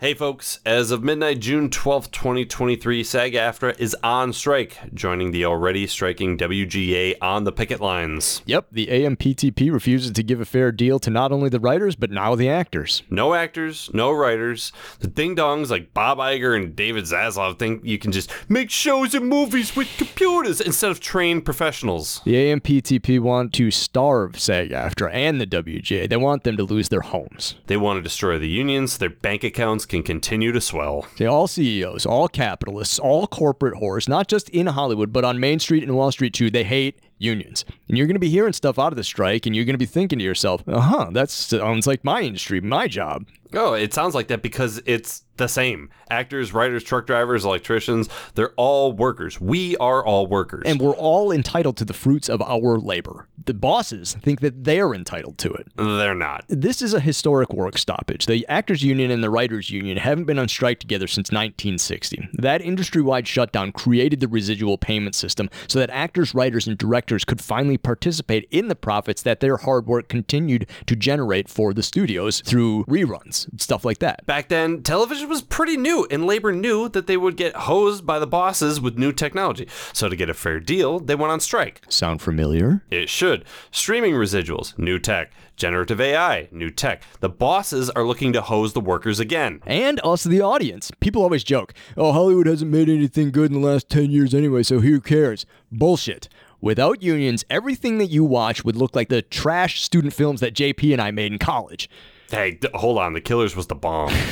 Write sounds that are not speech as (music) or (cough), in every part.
Hey folks, as of midnight, June 12th, 2023, SAG AFTRA is on strike, joining the already striking WGA on the picket lines. Yep, the AMPTP refuses to give a fair deal to not only the writers, but now the actors. No actors, no writers. The ding dongs like Bob Iger and David Zaslav think you can just make shows and movies with computers instead of trained professionals. The AMPTP want to starve SAG AFTRA and the WGA. They want them to lose their homes. They want to destroy the unions, their bank accounts can continue to swell. They all CEOs, all capitalists, all corporate whores, not just in Hollywood, but on Main Street and Wall Street too. They hate unions. And you're going to be hearing stuff out of the strike, and you're going to be thinking to yourself, uh huh, that sounds like my industry, my job. Oh, it sounds like that because it's the same. Actors, writers, truck drivers, electricians, they're all workers. We are all workers. And we're all entitled to the fruits of our labor. The bosses think that they're entitled to it. they're not. This is a historic work stoppage. The Actors Union and the Writers Union haven't been on strike together since 1960. That industry wide shutdown created the residual payment system so that actors, writers, and directors could finally participate in the profits that their hard work continued to generate for the studios through reruns, stuff like that. Back then, television was pretty new, and labor knew that they would get hosed by the bosses with new technology. So, to get a fair deal, they went on strike. Sound familiar? It should. Streaming residuals, new tech. Generative AI, new tech. The bosses are looking to hose the workers again. And us, the audience. People always joke, oh, Hollywood hasn't made anything good in the last 10 years anyway, so who cares? Bullshit. Without unions, everything that you watch would look like the trash student films that JP and I made in college. Hey, d- hold on. The Killers was the bomb. (laughs)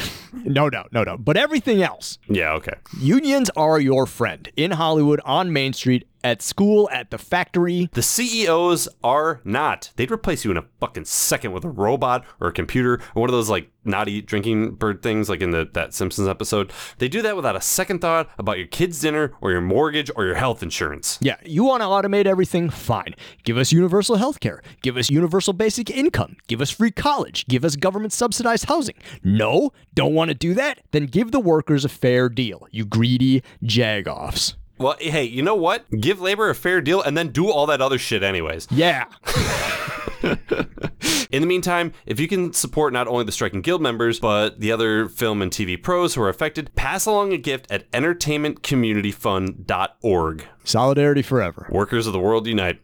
No doubt, no doubt. But everything else, yeah, okay. unions are your friend in Hollywood, on Main Street, at school, at the factory. The CEOs are not. They'd replace you in a fucking second with a robot or a computer or one of those like naughty drinking bird things like in the that Simpsons episode. They do that without a second thought about your kid's dinner or your mortgage or your health insurance. Yeah, you want to automate everything? Fine. Give us universal health care. Give us universal basic income. Give us free college. Give us government subsidized housing. No? Don't want to do that? Then give the workers a fair deal, you greedy jagoffs. Well, hey, you know what? Give labor a fair deal and then do all that other shit anyways. Yeah. (laughs) In the meantime, if you can support not only the striking guild members, but the other film and TV pros who are affected, pass along a gift at entertainmentcommunityfund.org. Solidarity forever. Workers of the world unite.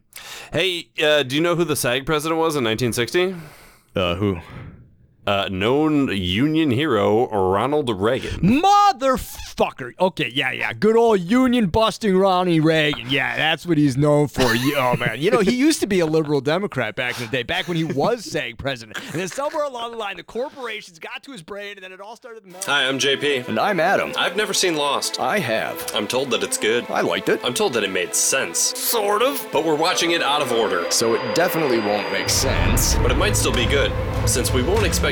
Hey, uh, do you know who the SAG president was in 1960? Uh, who? Uh, known Union hero Ronald Reagan. Motherfucker. Okay, yeah, yeah. Good old union busting Ronnie Reagan. Yeah, that's what he's known for. Oh, man. You know, he used to be a liberal Democrat back in the day, back when he was (laughs) saying president. And then somewhere along the line, the corporations got to his brain, and then it all started to. Hi, I'm JP. And I'm Adam. I've never seen Lost. I have. I'm told that it's good. I liked it. I'm told that it made sense. Sort of. But we're watching it out of order. So it definitely won't make sense. But it might still be good. Since we won't expect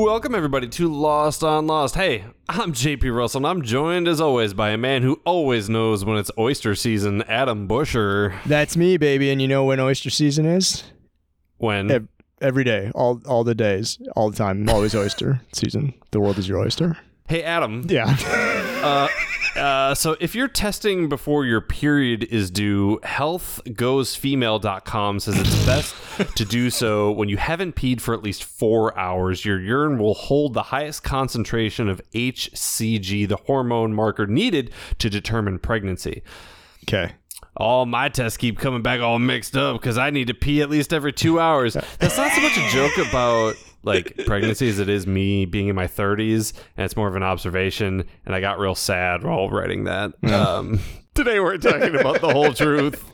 welcome everybody to Lost on Lost. Hey, I'm JP Russell, and I'm joined as always by a man who always knows when it's oyster season, Adam Busher. That's me, baby. And you know when oyster season is? When? Ev- Every day, all all the days, all the time. Always oyster (laughs) season. The world is your oyster. Hey, Adam. Yeah. (laughs) Uh, uh, so if you're testing before your period is due, healthgoesfemale.com says it's best to do so when you haven't peed for at least four hours. Your urine will hold the highest concentration of HCG, the hormone marker needed to determine pregnancy. okay. All my tests keep coming back all mixed up because I need to pee at least every two hours. That's not so much a joke about like pregnancy as it is me being in my 30s, and it's more of an observation. And I got real sad while writing that. Um, (laughs) today we're talking about the whole truth.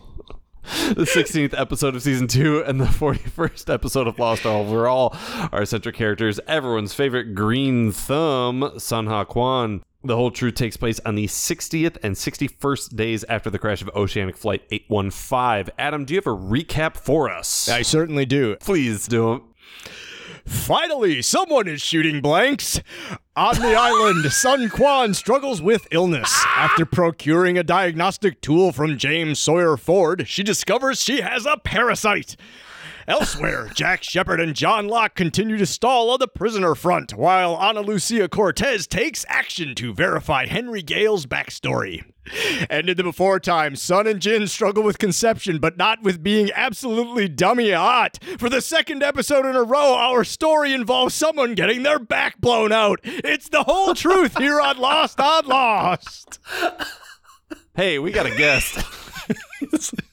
The 16th episode of season two and the 41st episode of Lost overall are central characters. Everyone's favorite green thumb, Sun-Hwa Kwon. The whole truth takes place on the 60th and 61st days after the crash of Oceanic Flight 815. Adam, do you have a recap for us? I certainly do. Please do. Finally, someone is shooting blanks. On the island, Sun Kwon struggles with illness. After procuring a diagnostic tool from James Sawyer Ford, she discovers she has a parasite. Elsewhere, Jack Shephard and John Locke continue to stall on the prisoner front, while Ana Lucia Cortez takes action to verify Henry Gale's backstory. And in the before time, Sun and Jin struggle with conception, but not with being absolutely dummy hot. For the second episode in a row, our story involves someone getting their back blown out. It's the whole truth here on Lost on Lost. Hey, we got a guest.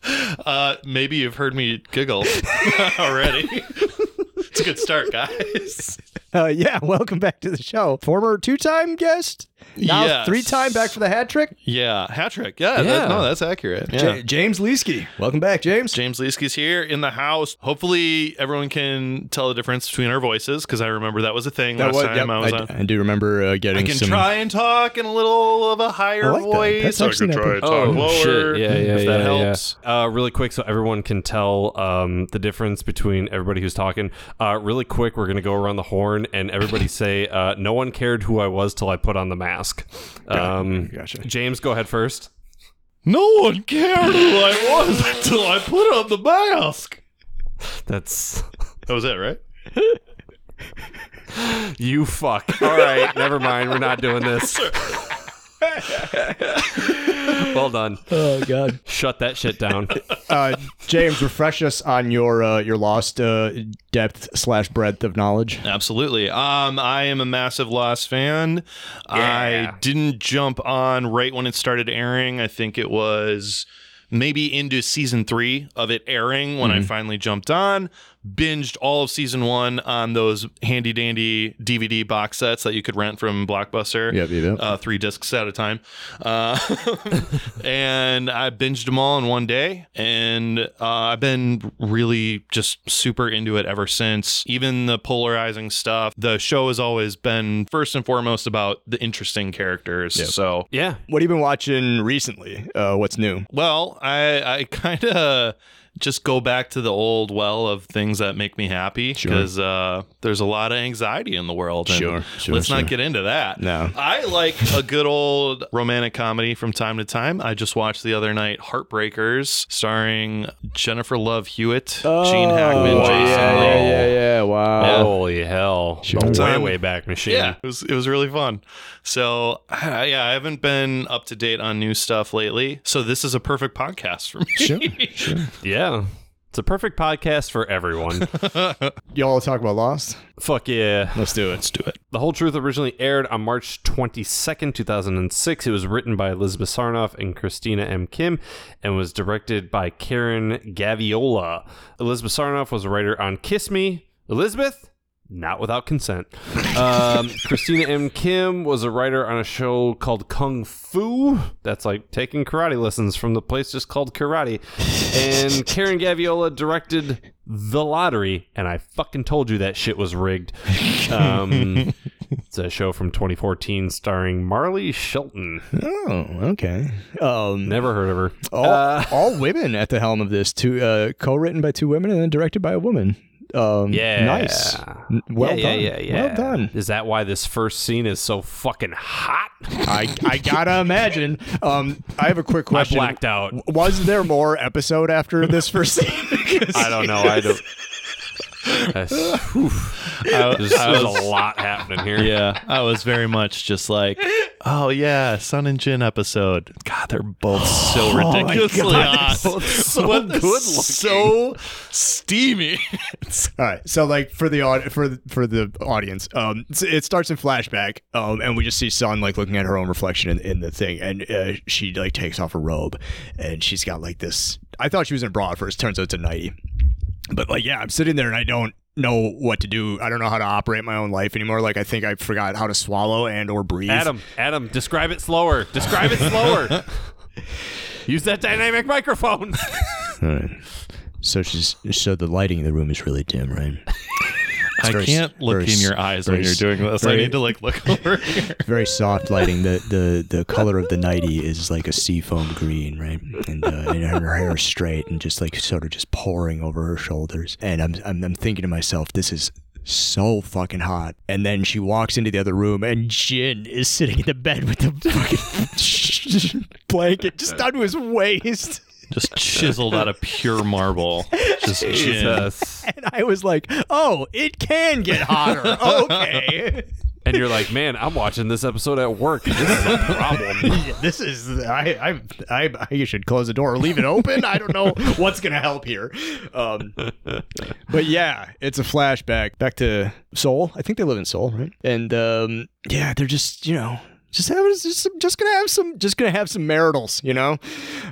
(laughs) uh, maybe you've heard me giggle (laughs) already. it's a good start, guys. (laughs) Uh, yeah, (laughs) welcome back to the show. Former two-time guest, now Yes. three-time back for the hat trick. Yeah, hat trick. Yeah, that- Yeah. no, that's accurate. Yeah. J- James Lieske, welcome back, James. James Lieske's here in the house. Hopefully, everyone can tell the difference between our voices because I remember that was a thing last time I was I, on. I do remember uh, I can some. try and talk in a little of a higher I like that. voice. That's I actually can not try bad. and talk lower. shit! Yeah, yeah, if yeah, that yeah. helps. Uh, really quick, so everyone can tell um, the difference between everybody who's talking. Uh, really quick, we're gonna go around the horn and everybody say, uh, "No one cared who I was till I put on the mask." Um, Gotcha. James, go ahead first. No one cared who I was (laughs) until I put on the mask. That's That was it, right? (laughs) you. Fuck. All right, never mind. We're not doing this. (laughs) (laughs) well done. Oh God. Shut that shit down. Uh, James, refresh us on your uh, your lost uh, depth slash breadth of knowledge. Absolutely. Um, I am a massive Lost fan. I didn't jump on right when it started airing. I think it was maybe into season three of it airing when I finally jumped on. Binged all of season one on those handy dandy DVD box sets that you could rent from Blockbuster. Yep, yep, yep. Uh, three discs at a time. Uh, (laughs) and I binged them all in one day. And uh, I've been really just super into it ever since. Even the polarizing stuff. The show has always been first and foremost about the interesting characters. So, Yeah. What have you been watching recently? Uh, what's new? well, I, I kind of just go back to the old well of things that make me happy because uh, there's a lot of anxiety in the world. and Sure, sure, let's sure. not get into that. No. I like a good old romantic comedy from time to time. I just watched the other night Heartbreakers, starring Jennifer Love Hewitt, oh, Gene Hackman, Oh, Jason yeah, Lee. yeah, yeah, yeah. Wow. Holy hell. The way, Time- way back machine. Yeah, it was it was really fun. So uh, (sighs) yeah, I haven't been up to date on new stuff lately. So this is a perfect podcast for me. Sure, (laughs) sure. Yeah. It's a perfect podcast for everyone. (laughs) Y'all talk about Lost? Fuck yeah. Let's do it. Let's do it. The Whole Truth originally aired on March 22nd, 2006. It was written by Elizabeth Sarnoff and Christina M. Kim and was directed by Karen Gaviola. Elizabeth Sarnoff was a writer on Kiss Me. Elizabeth? Not without consent. Um, (laughs) Christina M. Kim was a writer on a show called Kung Fu. That's like taking karate lessons from the place just called Karate. And (laughs) Karen Gaviola directed The Lottery. And I fucking told you that shit was rigged. Um, (laughs) it's a show from 2014 starring Marley Shelton. Oh, okay. Um, Never heard of her. all, Uh, all women at the helm of this. Two, uh, co-written by two women and then directed by a woman. Um, yeah. Nice. Well yeah, done. Yeah, yeah, yeah. Well done. Is that why this first scene is so fucking hot? I, I gotta imagine. Um, I have a quick (laughs) I question. blacked out. Was there more episode after this first (laughs) scene? I don't know. I don't. That's, (laughs) whew. There's, there's a lot happening here. Yeah, I was very much just like, oh yeah, Sun and Jin episode. God, they're both so ridiculously God, hot. (laughs) so What- good looking. so steamy. (laughs) All right, so like for the aud- for the, for the audience, um, it starts in flashback, um, and we just see Sun like looking at her own reflection in, in the thing, and uh, she like takes off her robe, and she's got like this. I thought she was in a bra at first. Turns out it's a nightie, but like yeah, I'm sitting there and I don't know what to do. I don't know how to operate my own life anymore. Like I think I forgot how to swallow and or breathe. Adam, Adam, describe it slower. Describe it slower. (laughs) Use that dynamic microphone. All right. So she's so the lighting in the room is really dim, right? (laughs) I very- can't look very in your eyes when you're doing this. I need to like look over (laughs) here. very soft lighting. The the the (laughs) color of the nightie is like a seafoam green, right? And, uh, and her hair is straight and just like sort of just pouring over her shoulders. And I'm I'm, I'm thinking to myself, this is so fucking hot. And then she walks into the other room, and Jin is sitting in the bed with the fucking (laughs) blanket just down to his waist. Just chiseled out of pure marble. (laughs) Just Jin. Jesus. And I was like, oh, it can get hotter. (laughs) okay. And you're like, man, I'm watching this episode at work. This is a problem. (laughs) This is I, I I I should close the door or leave it open. I don't know what's gonna help here. Um, but yeah, it's a flashback back to Seoul. I think they live in Seoul, right? And um, yeah, they're just you know just having just, just gonna have some just gonna have some maritals, you know.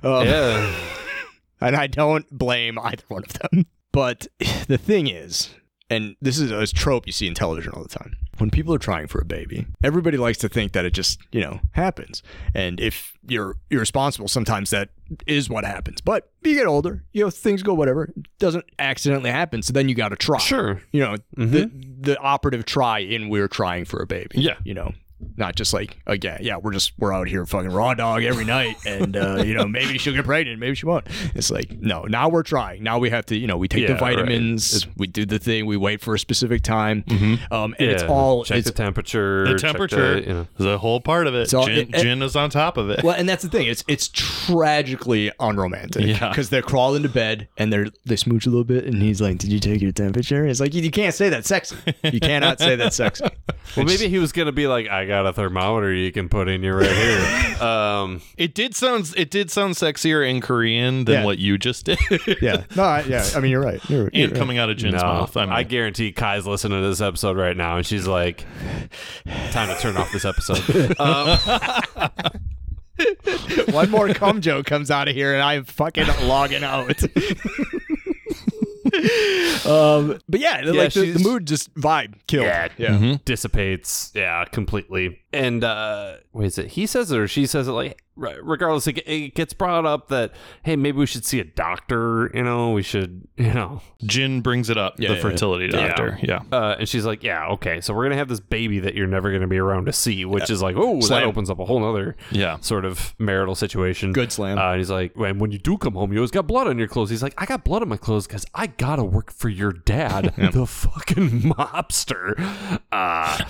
Um, Yeah. (laughs) and I don't blame either one of them. But the thing is, and this is a trope you see in television all the time. When people are trying for a baby, everybody likes to think that it just, you know, happens. And if you're irresponsible, sometimes that is what happens. But you get older, you know, things go whatever. It doesn't accidentally happen. So then you got to try. Sure. You know, the the operative try in we're trying for a baby. Yeah. You know, not just like again, yeah, we're just we're out here fucking raw dog every night, and uh, you know maybe she'll get pregnant, maybe she won't. It's like no, now we're trying. Now we have to, you know, we take the Yeah, right. vitamins, we do the thing, we wait for a specific time, um, and it's all check it's the temperature. The check temperature you know. is a whole part of it. So Jin, it- it- Jin is on top of it. well, and that's the thing. It's it's tragically unromantic. Yeah. because they're crawling to bed and they're they smooch a little bit, and he's like, "Did you take your temperature?" It's like you, you can't say that sexy. You cannot say that sexy. (laughs) Well, maybe he was gonna be like, I got a thermometer you can put in your right here. (laughs) Um, It did sound it did sound sexier in Korean than Yeah. what you just did. (laughs) yeah, no, I, yeah. I mean, you're right. You're, you're and coming out of Jin's no, mouth. I mean, I guarantee Kai's listening to this episode right now, and she's like, "Time to turn off this episode." (laughs) Um, One more cum joke comes out of here, and I'm fucking logging out. Um, but yeah, like the, the mood just vibe killed. Yeah. yeah. dissipates yeah completely and uh wait is it he says it or she says it like regardless it, it gets brought up that hey maybe we should see a doctor you know we should you know Jin brings it up, Yeah, the yeah, fertility yeah. doctor. Yeah. uh, and she's like yeah okay so we're gonna have this baby that you're never gonna be around to see which is like oh that opens up a whole nother Yeah. sort of marital situation Good slam. uh, and he's like when, when you do come home you always got blood on your clothes he's like i got blood on my clothes because i gotta work for your dad (laughs) the fucking mobster uh,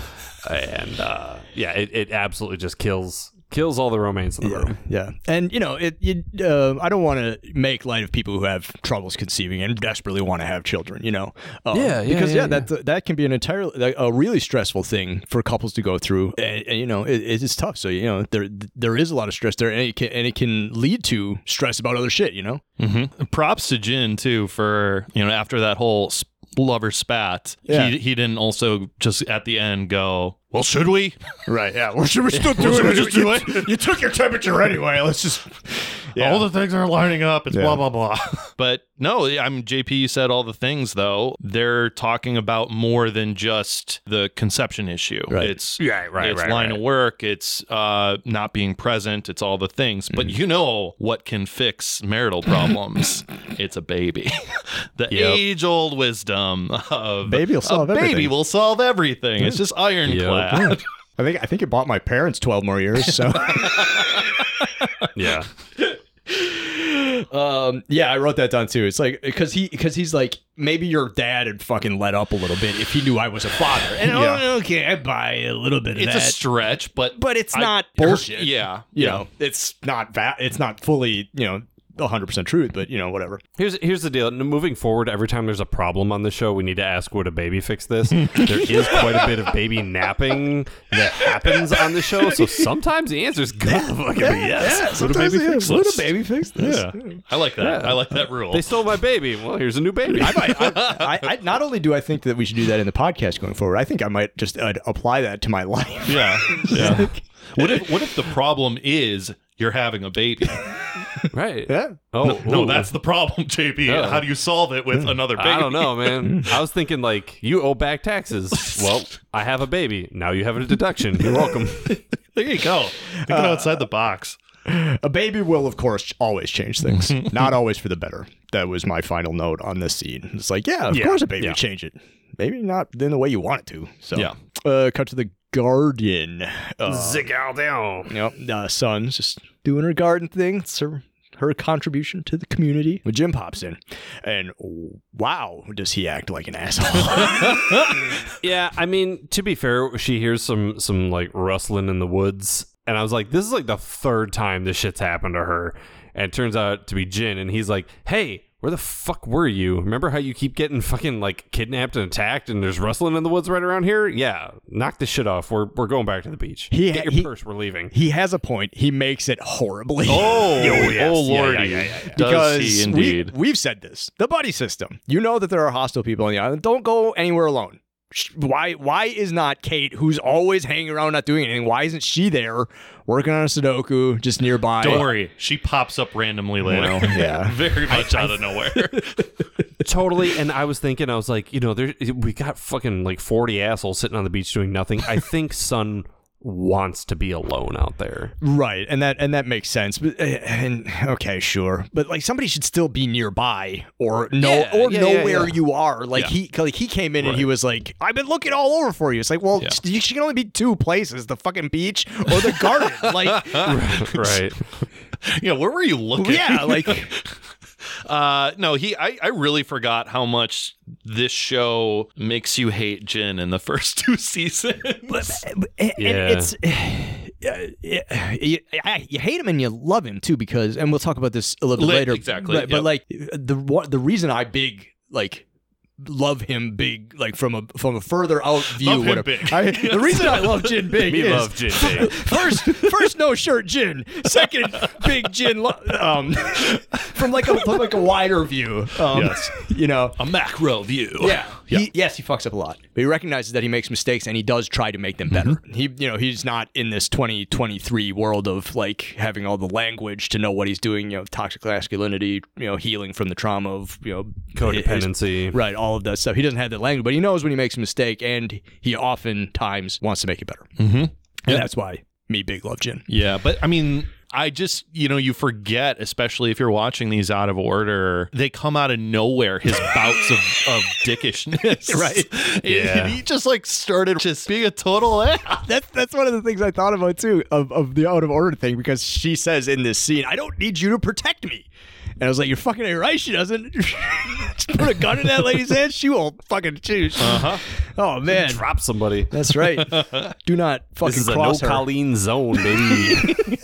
and uh, yeah it, it absolutely just kills kills all the romance in the room Yeah, and you know, it. You, uh, I don't want to make light of people who have troubles conceiving and desperately want to have children. You know, um, Yeah, yeah, because yeah, yeah, that that can be an entirely like, a really stressful thing for couples to go through, and, and, you know, it, it's tough. So you know, there there is a lot of stress there, and it can and it can lead to stress about other shit. You know, Mm-hmm. Props to Jin too for you know after that whole sp- lover spat, Yeah. he he didn't also just at the end go, well, should we? (laughs) right? Yeah, well, should we still do (laughs) Should we it? just do (laughs) it? You took your temperature anyway. Let's just. Yeah. All the things are lining up. It's Yeah. blah blah blah. but no, I'm JP. You said all the things though. They're talking about more than just the conception issue. Right. It's Right, right, It's right, line right. of work. It's uh, not being present. It's all the things. But Mm. you know what can fix marital problems? it's a baby. the Yep. age old wisdom of Baby will solve a baby everything. will solve everything. It's just ironclad. I think I think it bought my parents twelve more years. So. (laughs) yeah Um, yeah, I wrote that down too. It's like because he because he's like maybe your dad had fucking let up a little bit if he knew I was a father. And Yeah. oh, okay, I buy a little bit of it's that, a stretch, but but it's I- not (laughs) bullshit. Yeah, you yeah. know, it's not va- It's not fully you know hundred percent truth, but you know whatever. Here's here's the deal. Moving forward, every time there's a problem on the show, we need to ask would a baby fix this. (laughs) there is quite a bit of baby napping that happens on the show, so sometimes the answer is gonna fucking be yes. Would a baby fix Would this? a baby fix this? Yeah. I like that. Yeah. I like that rule. They stole my baby. Well, here's a new baby. I might. I, (laughs) I, I, not only do I think that we should do that in the podcast going forward, I think I might just uh, apply that to my life. Yeah, (laughs) yeah. what if what if the problem is you're having a baby? Right. Yeah. Oh No, ooh. that's the problem, (laughs) JP. Yeah. How do you solve it with another baby? I don't know, man. (laughs) I was thinking like you owe back taxes. well, (laughs) I have a baby. Now you have a deduction. You're welcome. There you go. Thinking outside the box. A baby will, of course, always change things. Not always for the better. That was my final note on this scene. It's like, yeah, of Yeah, course a baby yeah. change it. Maybe not in the way you want it to. So, Yeah. Uh, cut to the Guardian. Uh, Zig out down. Yep. Uh, Sun's just doing her garden thing. It's her, her contribution to the community. When Jin pops in, and wow, does he act like an asshole? (laughs) (laughs) Yeah, I mean, to be fair, she hears some some like rustling in the woods, and I was like, this is like the third time this shit's happened to her, and it turns out to be Jin, and he's like, hey. Where the fuck were you? Remember how you keep getting fucking like kidnapped and attacked, and there's rustling in the woods right around here? Yeah, knock this shit off. We're we're going back to the beach. He- Get your he- purse. We're leaving. he has a point. He makes it horribly. Oh, (laughs) oh yes. oh Yeah, lordy. yeah, yeah, yeah. Does because he indeed? We, we've said this. The buddy system. You know that there are hostile people on the island. Don't go anywhere alone. Sh- Why? Why is not Kate, who's always hanging around not doing anything? Why isn't she there working on a Sudoku just nearby? Don't worry, she pops up randomly later. Well, yeah. (laughs) Very much out of nowhere. (laughs) totally. And I was thinking, I was like, you know, there we got fucking like forty assholes sitting on the beach doing nothing. I think Sun wants to be alone out there. Right, and that and that makes sense. But uh, and okay, sure, but like somebody should still be nearby or know Yeah, or yeah, know yeah, where yeah. you are. Like Yeah. he like he came in and he was like, "I've been looking all over for you." It's like, well, Yeah. you she can only be two places: the fucking beach or the garden. like, (laughs) (laughs) (laughs) right. yeah, where were you looking? yeah, like Uh, no, he. I, I really forgot how much this show makes you hate Jin in the (laughs) first two seasons. and Yeah. it's you, you hate him and you love him too because and we'll talk about this a little bit later exactly, but, but like the the reason I big like love him big like from a from a further out view Love him big. I, (laughs) the reason I love Jin big Me is love Jin Big. (laughs) first first no shirt Jin second big Jin lo- um (laughs) from like a from like a wider view um Yes. you know A macro view. yeah. He, yes, he fucks up a lot, but he recognizes that he makes mistakes and he does try to make them better. Mm-hmm. He, you know, he's not in this 2023 world of like having all the language to know what he's doing. You know, toxic masculinity, you know, healing from the trauma of you know his- Codependency. right? All of that stuff. He doesn't have that language, but he knows when he makes a mistake, and he oftentimes wants to make it better. Mm-hmm. And that's why me big love Jin. Yeah, but I mean, I just, you know, you forget, especially if you're watching these out of order, they come out of nowhere, his (laughs) bouts of, of dickishness. (laughs) Right. (laughs) Yeah. And he just like started just being a total ass. That's that's one of the things I thought about too of, of the out of order thing because she says in this scene, "I don't need you to protect me," and I was like, "You're fucking ain't right. She doesn't. Just put a gun in that lady's head. She will fucking choose." Uh-huh. Oh man, Drop somebody. that's right. Do not fucking This is a no her. Colleen zone, baby.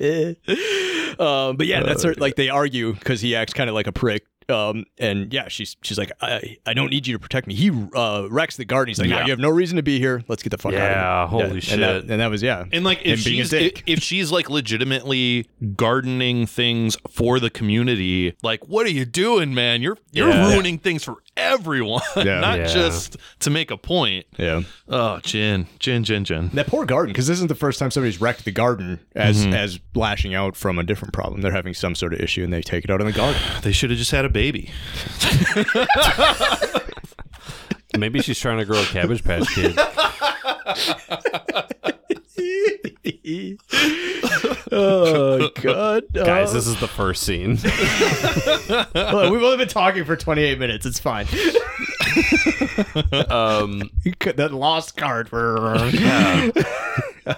(laughs) um, but yeah, that's her. Like they argue because he acts kind of like a prick. Um, and yeah, she's she's like, I I don't need you to protect me. He uh, wrecks the garden. He's like, Yeah. nah, you have no reason to be here. Let's get the fuck out Yeah, of here. holy and shit. that, and that was yeah. And like if Him being a she's dick. if she's like legitimately gardening things for the community, like what are you doing, man? You're you're Yeah. ruining things for everyone, (laughs) Yeah. not Yeah. just to make a point. yeah. Oh, Jin, Jin, Jin, Jin. That poor garden, because this isn't the first time somebody's wrecked the garden as mm-hmm. as lashing out from a different problem. They're having some sort of issue and they take it out on the garden. (sighs) They should have just had a baby. (laughs) (laughs) Maybe she's trying to grow a cabbage patch kid. Oh God, (laughs) Guys, this is the first scene. (laughs) Look, we've only been talking for 28 minutes. It's fine. (laughs) Um, that lost card for.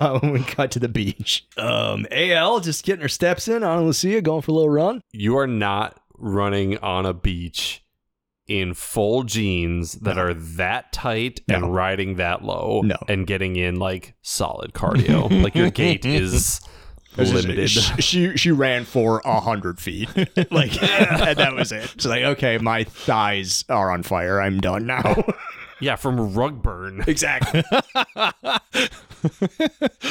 um, we cut to the beach. Um, Al just getting her steps in on Lucia, going for a little run. you are not running on a beach in full jeans that are that tight No. and riding that low No. and getting in like solid cardio. (laughs) like your gait is limited. She, she she ran for a hundred feet, (laughs) like, (laughs) and that was it. She's like, okay, my thighs are on fire. I'm done now. Yeah, from rug burn. (laughs) Exactly. (laughs)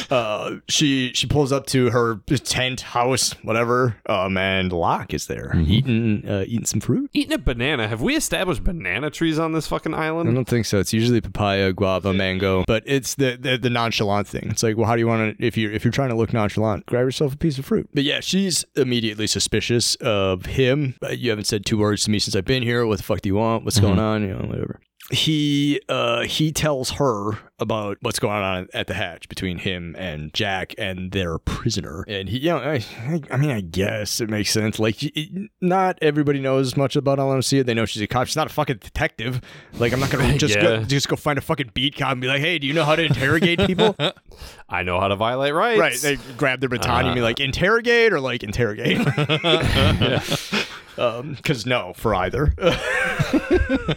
uh, she she pulls up to her tent house, whatever. Um, and Locke is there eating uh, eating some fruit. Eating a banana. Have we established banana trees on this fucking island? I don't think so. It's usually papaya, guava, mango, but it's the, the the nonchalant thing. It's like, well, how do you want to? If you if you're trying to look nonchalant, grab yourself a piece of fruit. But yeah, she's immediately suspicious of him. Uh, You haven't said two words to me since I've been here. What the fuck do you want? What's going on? You know, whatever. He uh he tells her about what's going on at the hatch between him and Jack and their prisoner. And he, you know, I, I mean, I guess it makes sense. Like, it- not everybody knows much about LMC. They know she's a cop. She's not a fucking detective. Like, I'm not gonna (laughs) just go just go find a fucking beat cop and be like, hey, do you know how to interrogate people? (laughs) I know how to violate rights. right. They grab their baton and be like, interrogate or like interrogate. Um, (laughs) because no, for either. (laughs)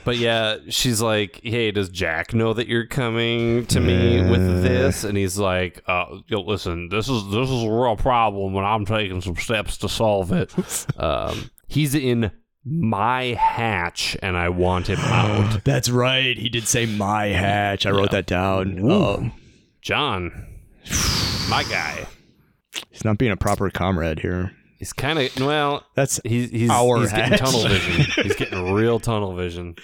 But yeah, she's like, "Hey, does Jack know that you're coming to me with this?" And he's like, uh, "Listen, this is this is a real problem, and I'm taking some steps to solve it." (laughs) um, he's in my hatch, and I want him (gasps) out. That's right. He did say my hatch. I wrote that down. Um, John, my guy. he's not being a proper comrade here. He's kind of well. That's He's he's, Our he's getting tunnel vision. (laughs) He's getting real tunnel vision.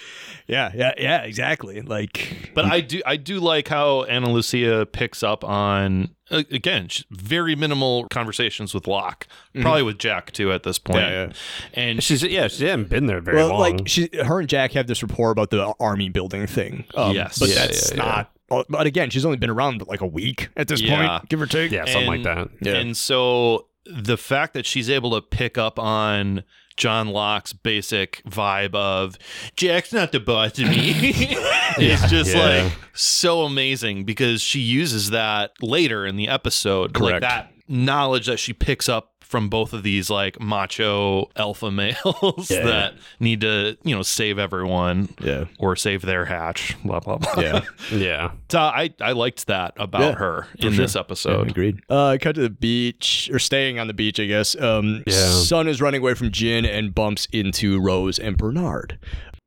yeah, yeah, yeah, exactly. Like, But I do I do like how Ana Lucia picks up on uh, again very minimal conversations with Locke, probably with Jack too at this point. Yeah, yeah. And She's yeah, she hasn't been there very well, long. like she, her and Jack have this rapport about the army building thing. Um, Yes. but Yeah, that's yeah, yeah. not. well, But again, she's only been around like a week at this Yeah. point, give or take. yeah, something like that. Yeah. And so the fact that she's able to pick up on John Locke's basic vibe of Jack's not the boss of me (laughs) is (laughs) just Yeah. like so amazing because she uses that later in the episode. Correct. Like that knowledge that she picks up from both of these like macho alpha (laughs) males Yeah. that need to, you know, save everyone Yeah. or save their hatch, blah blah blah. Yeah. (laughs) Yeah. So I I liked that about Yeah, her in sure. this episode. agreed. Uh, cut to the beach or staying on the beach, I guess. Um, Yeah. Sun is running away from Jin and bumps into Rose and Bernard.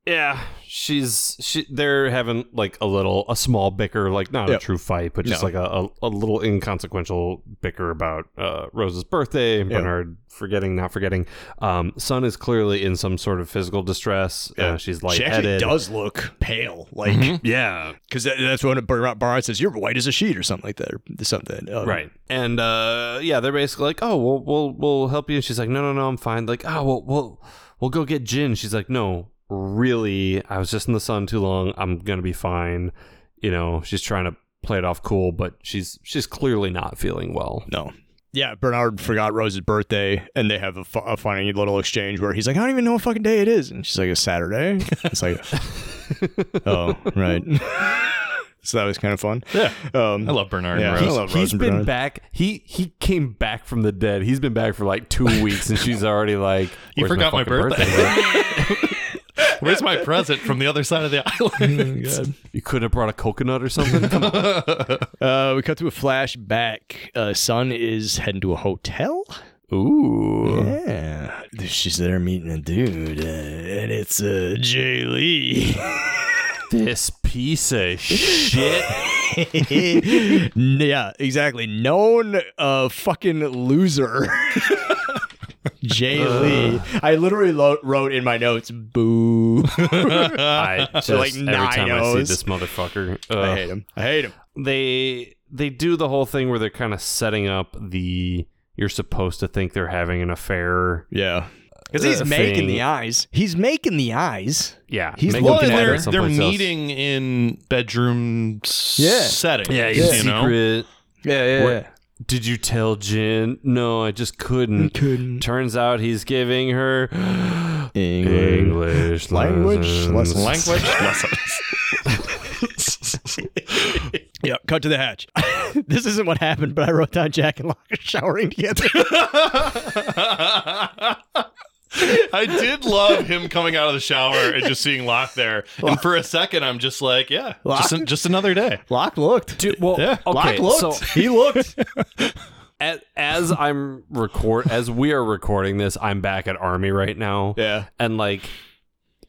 Yeah, she's she. They're having like a little, a small bicker, like not Yep. a true fight, but just No. like a, a, a little inconsequential bicker about uh, Rose's birthday and Yeah. Bernard forgetting, not forgetting. Um, Sun is clearly in some sort of physical distress. Uh, she's She actually does look pale, like Mm-hmm. Yeah, because that's when Bernard, Bernard says you're white as a sheet or something like that, or something. Um, right. And uh, yeah, they're basically like, "Oh, we'll we'll we'll help you." She's like, "No, no, no, I'm fine." Like, "Oh, we'll we'll we'll go get Jin." She's like, "No, really, I was just in the sun too long. I'm gonna be fine." You know, she's trying to play it off cool, but she's she's clearly not feeling well. No. Yeah, Bernard forgot Rose's birthday, and they have a, fu- a funny little exchange where he's like, "I don't even know what fucking day it is," and she's like, "It's Saturday." It's like, (laughs) oh, right. (laughs) so that was kind of fun. Yeah. Um, I love Bernard Yeah. and He- Rose. I love Rose He's and been Bernard. back. He he came back from the dead. He's been back for like two weeks, and she's already like, You forgot my fucking birthday." (laughs) Where's my present from the other side of the (laughs) island? God. you couldn't have brought a coconut or something. Come on. (laughs) Uh, we cut to a flashback. Uh, Sun is heading to a hotel. Ooh. Yeah, she's there meeting a dude, uh, and it's uh, Jay Lee. (laughs) This piece of shit. yeah, exactly. Known uh, fucking loser. Jay Lee. I literally lo- wrote in my notes, "Boo." (laughs) I just like every nine time I see this motherfucker, I uh, hate him. I hate him. they they do the whole thing where they're kind of setting up the you're supposed to think they're having an affair. Yeah, because he's Uh, making thing. the eyes. He's making the eyes. Yeah, He's make looking them at her. they're, they're someplace else. meeting in bedroom s- Yeah. settings. Yeah, you know. secret. Yeah, yeah. What- Did you tell Jin? No, I just couldn't. Couldn't. Turns out he's giving her English. (gasps) English Language lessons. lessons. Language (laughs) lessons. (laughs) Yeah, cut to the hatch. (laughs) this isn't what happened, but I wrote down Jack and Locke are showering together. (laughs) I did love him coming out of the shower and just seeing Locke there. And for a second, I'm just like, yeah, just, Locke? just another day. Locke looked. Dude, well, Yeah, okay, Locke so looked. (laughs) he looked. (laughs) as, as I'm record as we are recording this, I'm back at army right now. yeah. And like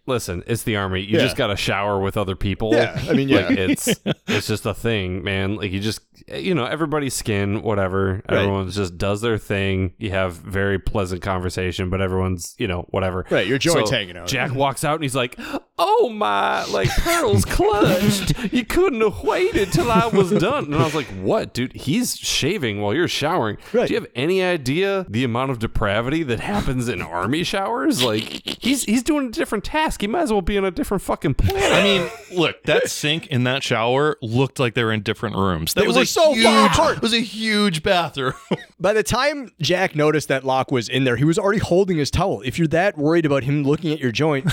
listen, it's the army. You Yeah. just got to shower with other people. Yeah, I mean, yeah. Like, it's it's just a thing, man. Like you just Eh, you know, everybody's skin, whatever. Everyone just does their thing. You have very pleasant conversation, but everyone's, you know, whatever. Right, your joints So hanging out. Jack walks out and he's like, oh my, like pearls (laughs) clutched. You couldn't have waited till I was done. And I was like, what, dude? He's shaving while you're showering. Right. Do you have any idea the amount of depravity that happens in army showers? Like, he's he's doing a different task. He might as well be in a different fucking planet. I mean, look, that sink in that shower looked like they were in different rooms. That They was were a so huge, far apart. was a huge bathroom. (laughs) By the time Jack noticed that Locke was in there, he was already holding his towel. If you're that worried about him looking at your joint,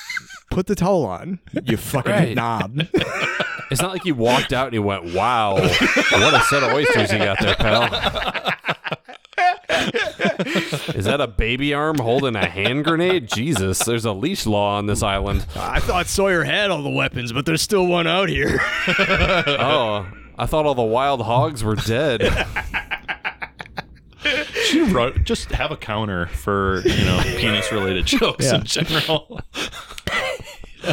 (laughs) put the towel on. You (laughs) fucking Right. knob. It's not like he walked out and he went, "Wow, what a set of oysters you got there, pal." Is that a baby arm holding a hand grenade? Jesus, there's a leash law on this island. I thought Sawyer had all the weapons, but there's still one out here. Oh, I thought all the wild hogs were dead. Should wrote, just have a counter for you know (laughs) penis related jokes Yeah. in general.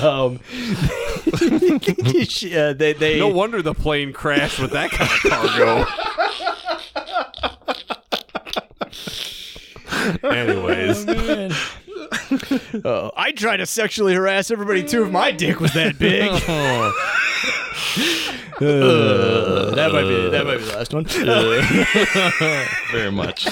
Um, (laughs) she- uh, they they No wonder the plane crashed with that kind of cargo. Anyways, (laughs) uh, I try to sexually harass everybody too if my dick was that big. (laughs) (laughs) Uh, that might be that might be the last one. Very much.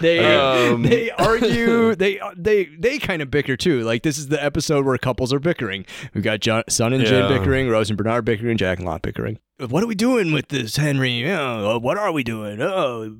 they Um, they argue they they they kind of bicker too. Like this is the episode where couples are bickering. We've got John, Sun and Jin Yeah. bickering, Rose and Bernard bickering, Jack and Locke bickering. What are we doing with this, Henry? Oh, what are we doing? Oh,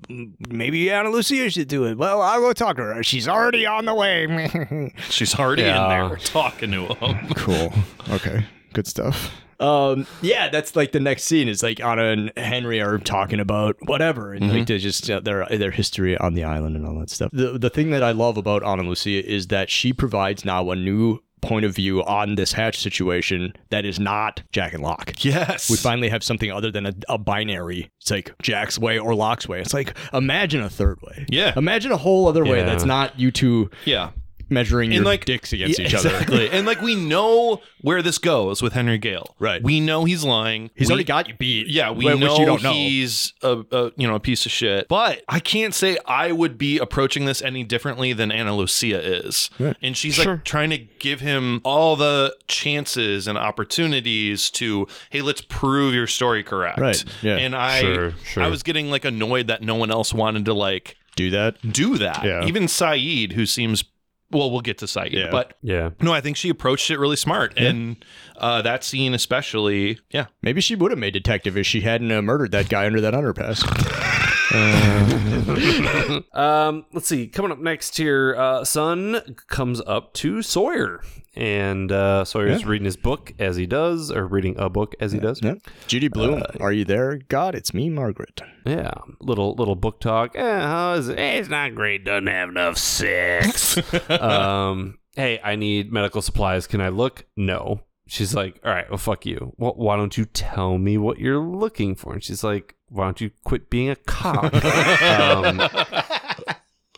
maybe Ana Lucia should do it. Well, I'll go talk to her. She's already on the way. (laughs) She's already Yeah. in there talking to him. (laughs) cool. Okay. Good stuff. Um, yeah, that's like the next scene is like Ana and Henry are talking about whatever, and like they just uh, their their history on the island and all that stuff. The the thing that I love about Ana Lucia is that she provides now a new point of view on this hatch situation that is not Jack and Locke. Yes. We finally have something other than a, a binary. It's like Jack's way or Locke's way. It's like imagine a third way. Yeah. Imagine a whole other way that's not you two yeah. Measuring your like dicks against Yeah, each other. Exactly. and like we know where this goes with Henry Gale. Right. We know he's lying. He's We- already got you beat. Yeah, we know, you don't know. he's a, a you know a piece of shit. But I can't say I would be approaching this any differently than Ana Lucia is. And she's Sure. like trying to give him all the chances and opportunities to, hey, let's prove your story correct. Right, yeah. And I Sure, sure. I was getting like annoyed that no one else wanted to like Do that. do that. Yeah. Even Sayid, who seems well, we'll get to Sayid, Yeah. but yeah. no, I think she approached it really smart, and uh, that scene especially, yeah, Maybe she would have made detective if she hadn't uh, murdered that guy under that underpass. (laughs) (laughs) Um, let's see. Coming up next here, uh, Sun comes up to Sawyer, and uh, Sawyer's Yeah. reading his book as he does, or reading a book as he does. yeah. Judy Blume, are you there? God, it's me, Margaret. Yeah, little little book talk. Eh, how is it? Eh, it's not great. Doesn't have enough sex. (laughs) um, hey, I need medical supplies. Can I look? No. She's like, all right, well, fuck you. Well, why don't you tell me what you're looking for? And she's like, why don't you quit being a cop? (laughs) um,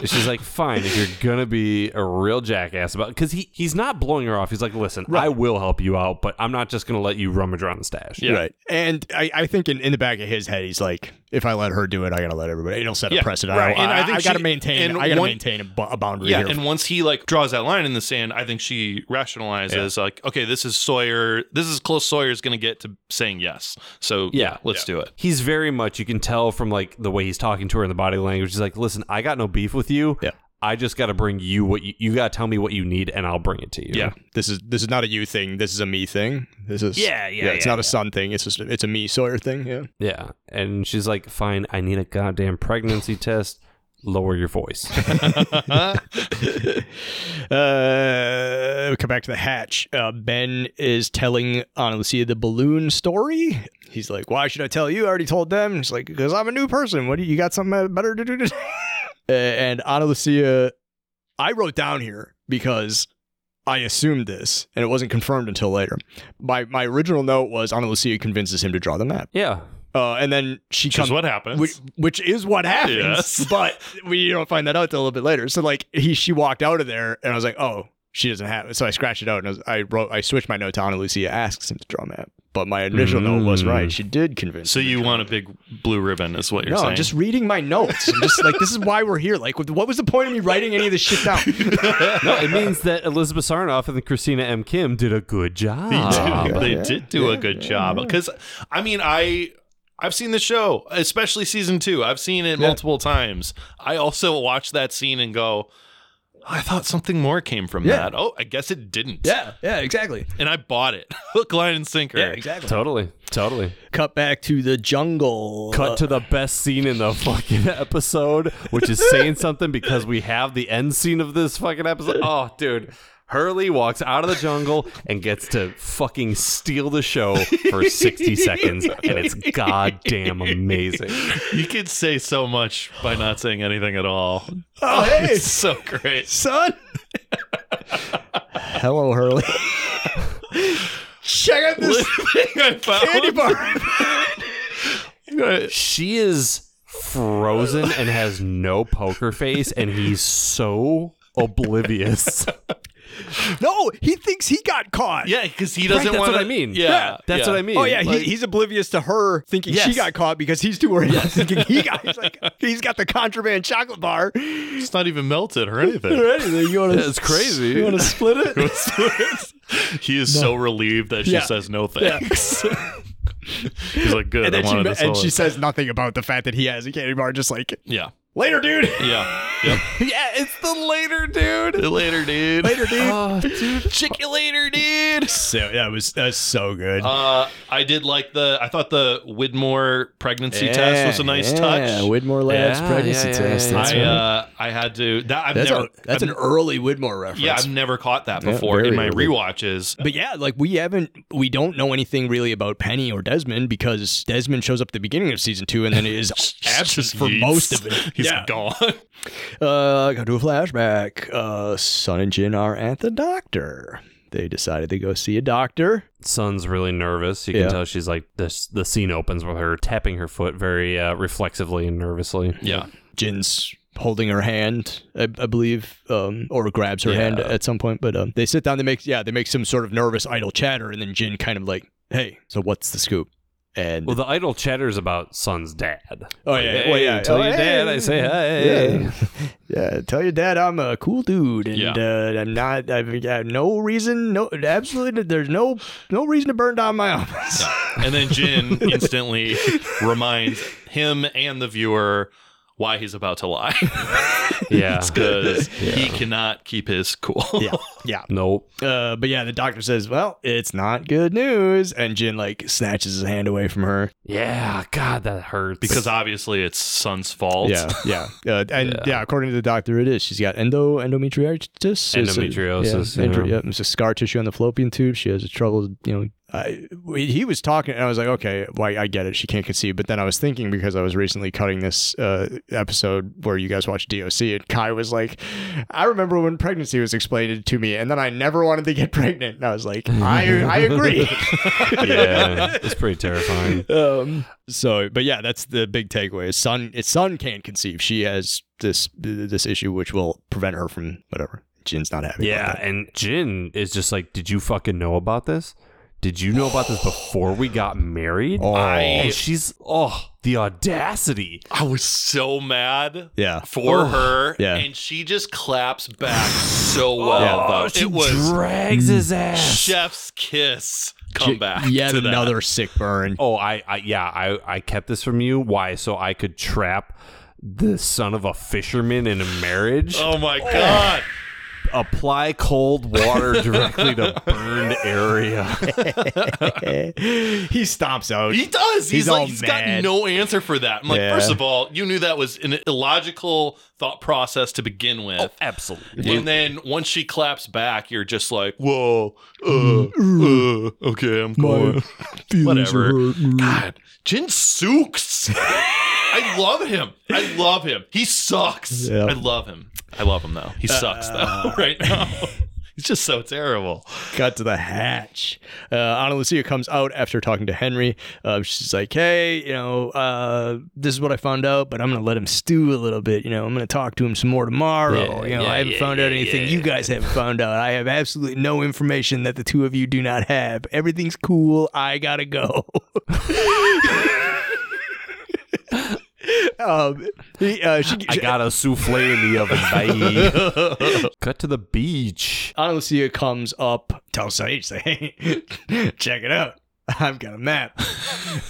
she's like, fine, if you're gonna be a real jackass about, because he he's not blowing her off. He's like, listen, I will help you out, but I'm not just gonna let you rummage around the stash. Yeah. Right. And I, I think in, in the back of his head, he's like, if I let her do it, I gotta let everybody. It'll set a Yeah, precedent. right. I, And I I, think I gotta she- maintain. and I gotta one- maintain a, bu- a boundary yeah. here. And once he like draws that line in the sand, I think she rationalizes like, okay, this is Sawyer. This is close Sawyer's to get to saying yes. So Yeah. let's do it. He's very much you can tell from like the way he's talking to her and the body language. He's like, "Listen, I got no beef with you. Yeah. I just got to bring you what you, you got to tell me what you need, and I'll bring it to you." Yeah. this is this is not a you thing. This is a me thing. This is Yeah, yeah, It's yeah, not a Sun thing. It's just it's a me Sawyer thing. Yeah. yeah. And she's like, "Fine, I need a goddamn pregnancy (laughs) test. Lower your voice." (laughs) uh, we come back to the hatch. Uh, ben is telling Ana Lucia the balloon story. He's like, "Why should I tell you? I already told them." She's like, "Because I'm a new person. What do you, you got something better to do?" Uh, and Ana Lucia, I wrote down here because I assumed this, and it wasn't confirmed until later. My my original note was Ana Lucia convinces him to draw the map, yeah. uh, and then she Which comes. is what happens. Which, which is what happens, Yes. (laughs) but we don't find that out till a little bit later. So like he, she walked out of there, and I was like, oh, she doesn't have it. So I scratched it out, and I, was, I wrote, I switched my note to Ana Lucia asks him to draw a map. But my initial note was Mm. right. She did convince. So me to you come. want a big blue ribbon, is what you're saying? No, saying? I'm just reading my notes. I'm just like, this is why we're here. Like, what was the point of me writing any of this shit down? (laughs) No, it means that Elizabeth Sarnoff and Christina M. Kim did a good job. They did, they yeah, did do yeah, a good yeah, job. yeah. Because I mean, I I've seen the show, especially season two. I've seen it Yeah. multiple times. I also watch that scene and go, I thought something more came from Yeah. that. Oh, I guess it didn't. yeah, yeah, exactly. And I bought it. (laughs) Hook, line, and sinker. Yeah, exactly. Totally, totally. Cut back to the jungle. Cut Uh, to the best scene in the (laughs) fucking episode, which is saying (laughs) something because we have the end scene of this fucking episode. Oh, dude. Hurley walks out of the jungle and gets to fucking steal the show for 60 seconds, and it's goddamn amazing. You could say so much by not saying anything at all. Oh, (laughs) hey, It's so great. Sun. Hello, Hurley. Check out this I found. candy bar. She is frozen and has no poker face, and he's so oblivious. (laughs) (laughs) No, he thinks he got caught. Yeah, because he doesn't that's want what I mean. Yeah, That's yeah. what I mean. Oh yeah, Like- he, he's oblivious to her thinking she got caught because he's too worried about thinking he got. He's like, he's got the contraband chocolate bar. It's not even melted or anything. Or anything. You want to? (laughs) It's crazy. You want to (laughs) split it? he is so relieved that she Yeah. says no thanks. He's like, good. and I then she wanted this and she says nothing about the fact that he has a candy bar. Just like yeah, later, dude. (laughs) yeah, yep. (laughs) yeah, it's the later dude. The later, dude. Later, dude. (laughs) Oh, dude. Check you later, dude. so yeah, it was that's so good. Uh, I did like the. I thought the Widmore pregnancy test was a nice yeah, touch. Widmore Labs Yeah, pregnancy yeah, yeah, test. yeah, That's I right. uh, I had to. That I've that's never. a, that's I've- an early Widmore reference. yeah, I've never caught that before very in my early. rewatches. But yeah, like we haven't, we don't know anything really about Penny or Desmond because Desmond shows up at the beginning of season two and then is absent for most of it. He's yeah. gone. (laughs) Uh, go to a flashback. Uh, Sun and Jin are at the doctor. They decided to go see a doctor. Sun's really nervous. You can Yeah. tell she's like this. The scene opens with her tapping her foot very uh, reflexively and nervously. yeah. Jin's holding her hand, I, I believe, um, or grabs her Yeah. hand at some point. But um, they sit down. They make yeah, they make some sort of nervous idle chatter, and then Jin kind of like, "Hey, so what's the scoop?" And Well, the idle chatters about Sun's dad. oh Like, yeah, hey, well yeah, Tell oh, your hey. dad I say hey. Yeah. (laughs) yeah, tell your dad I'm a cool dude, and Yeah. uh, I'm not. I've got no reason, no, absolutely. There's no no reason to burn down my (laughs) office. And then Jin (laughs) instantly reminds him and the viewer why he's about to lie (laughs) Yeah. because he cannot keep his cool. yeah, (laughs) yeah. Nope. Uh, but yeah, the doctor says, "Well, it's not good news," and Jin like snatches his hand away from her. Yeah. God, that hurts. because obviously it's Sun's fault. Yeah, yeah, uh, (laughs) and yeah. Yeah. according to the doctor, it is. She's got endo endometritis. It's a- Endometriosis, yeah, endro- yeah. yeah, it's a scar tissue on the fallopian tube. She has a trouble, you know. I, he was talking, and I was like, okay, well, I get it. She can't conceive. But then I was thinking because I was recently cutting this uh, episode where you guys watch DOC, and Kai was like, I remember when pregnancy was explained to me, and then I never wanted to get (laughs) pregnant. And I was like, I, I agree. (laughs) yeah, it's pretty terrifying. (laughs) um, so, but yeah, that's the big takeaway. His Sun, his Sun can't conceive. She has this this issue which will prevent her from whatever. Jin's not happy. Yeah, and Jin is just like, did you fucking know about this? Did you know about this before we got married? Oh. And she's oh, the audacity. I was so mad yeah. for Oh, her. yeah. And she just claps back so oh, well. Yeah. she it was drags his ass. chef's kiss. Come back. Yet to that. another sick burn. Oh, I, I yeah, I, I kept this from you. Why? So I could trap the son of a fisherman in a marriage. Oh my god. Apply cold water (laughs) directly to burned area. he stomps out. He does. He's, He's like all he's got mad. no answer for that. I'm like, Yeah. first of all, you knew that was an illogical thought process to begin with. Absolutely. And then once she claps back, you're just like, whoa, uh, uh, okay, I'm going. Whatever. God, Jin Sooks. (laughs) I love him. I love him. He sucks. Yeah. I love him. I love him though. He sucks though (laughs) right now. He's just so terrible. Cut to the hatch. Uh, Ana Lucia comes out after talking to Henry. Uh, she's like, "Hey, you know, uh, this is what I found out, but I'm gonna let him stew a little bit. You know, I'm gonna talk to him some more tomorrow. Yeah, you know, yeah, I haven't yeah, found out anything you guys haven't found out. I have absolutely no information that the two of you do not have. Everything's cool. I gotta go." (laughs) (laughs) um, he, uh, she, I got a souffle in the oven. Bye. (laughs) Cut to the beach. Ana Lucia comes up, tells Sayid, say, hey, (laughs) check it out. I've got a map. (laughs)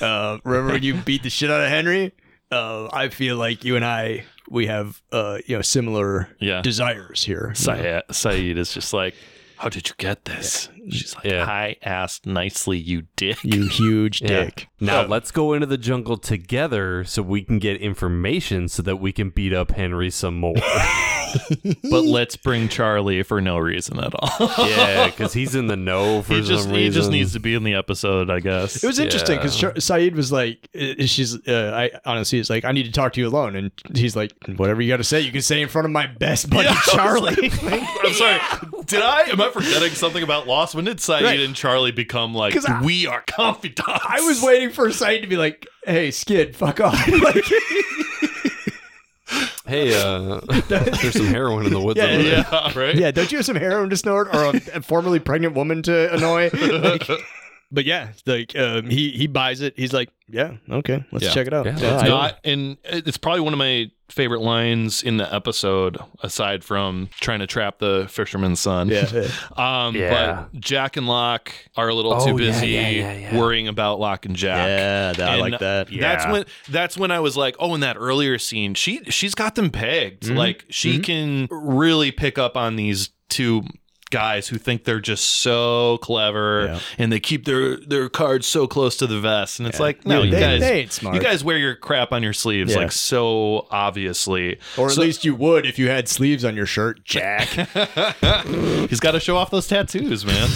Uh, remember when you beat the shit out of Henry? Uh, I feel like you and I, we have, uh, you know, similar Yeah. desires here. Sayid, Sayid is just like, How did you get this? She's like, Yeah. I asked nicely, you dick. You huge Yeah. dick. Now let's go into the jungle together so we can get information so that we can beat up Henry some more. (laughs) (laughs) But let's bring Charlie for no reason at all. (laughs) yeah, because he's in the know for he just some he just needs to be in the episode, I guess. It was interesting because Yeah. Sayid was like, uh, she's, uh, I honestly, is like, I need to talk to you alone. And he's like, whatever you got to say, you can say in front of my best buddy, Yeah, I was Charlie. (laughs) I'm sorry. Did I? Am I forgetting something about Lost? When did Sayid Right. and Charlie become like 'Cause I- we are confidants? I was waiting for Sayid to be like, hey, Skid, fuck off. like, Hey, uh, (laughs) there's some heroin in the woods. Yeah, over there. Yeah, right. yeah, don't you have some heroin to snort or a, a formerly pregnant woman to annoy? Like, (laughs) but yeah, like um, he he buys it. He's like, yeah, okay, let's Yeah. check it out. Yeah, Yeah, let's I- Not, and it's probably one of my favorite lines in the episode, aside from trying to trap the fisherman's son. yeah, (laughs) yeah. Um, Yeah. But Jack and Locke are a little Oh, too yeah, busy yeah, yeah, yeah. worrying about Locke and Jack. Yeah, that, I And like that. That's Yeah. when that's when I was like, oh, in that earlier scene, she she's got them pegged. Mm-hmm. Like she can really pick up on these two guys who think they're just so clever Yeah. and they keep their their cards so close to the vest and it's like no Yeah, you they- guys they ain't smart. you guys wear your crap on your sleeves Yeah. like so obviously Or at So- least you would if you had sleeves on your shirt, Jack. (laughs) He's got to show off those tattoos, man.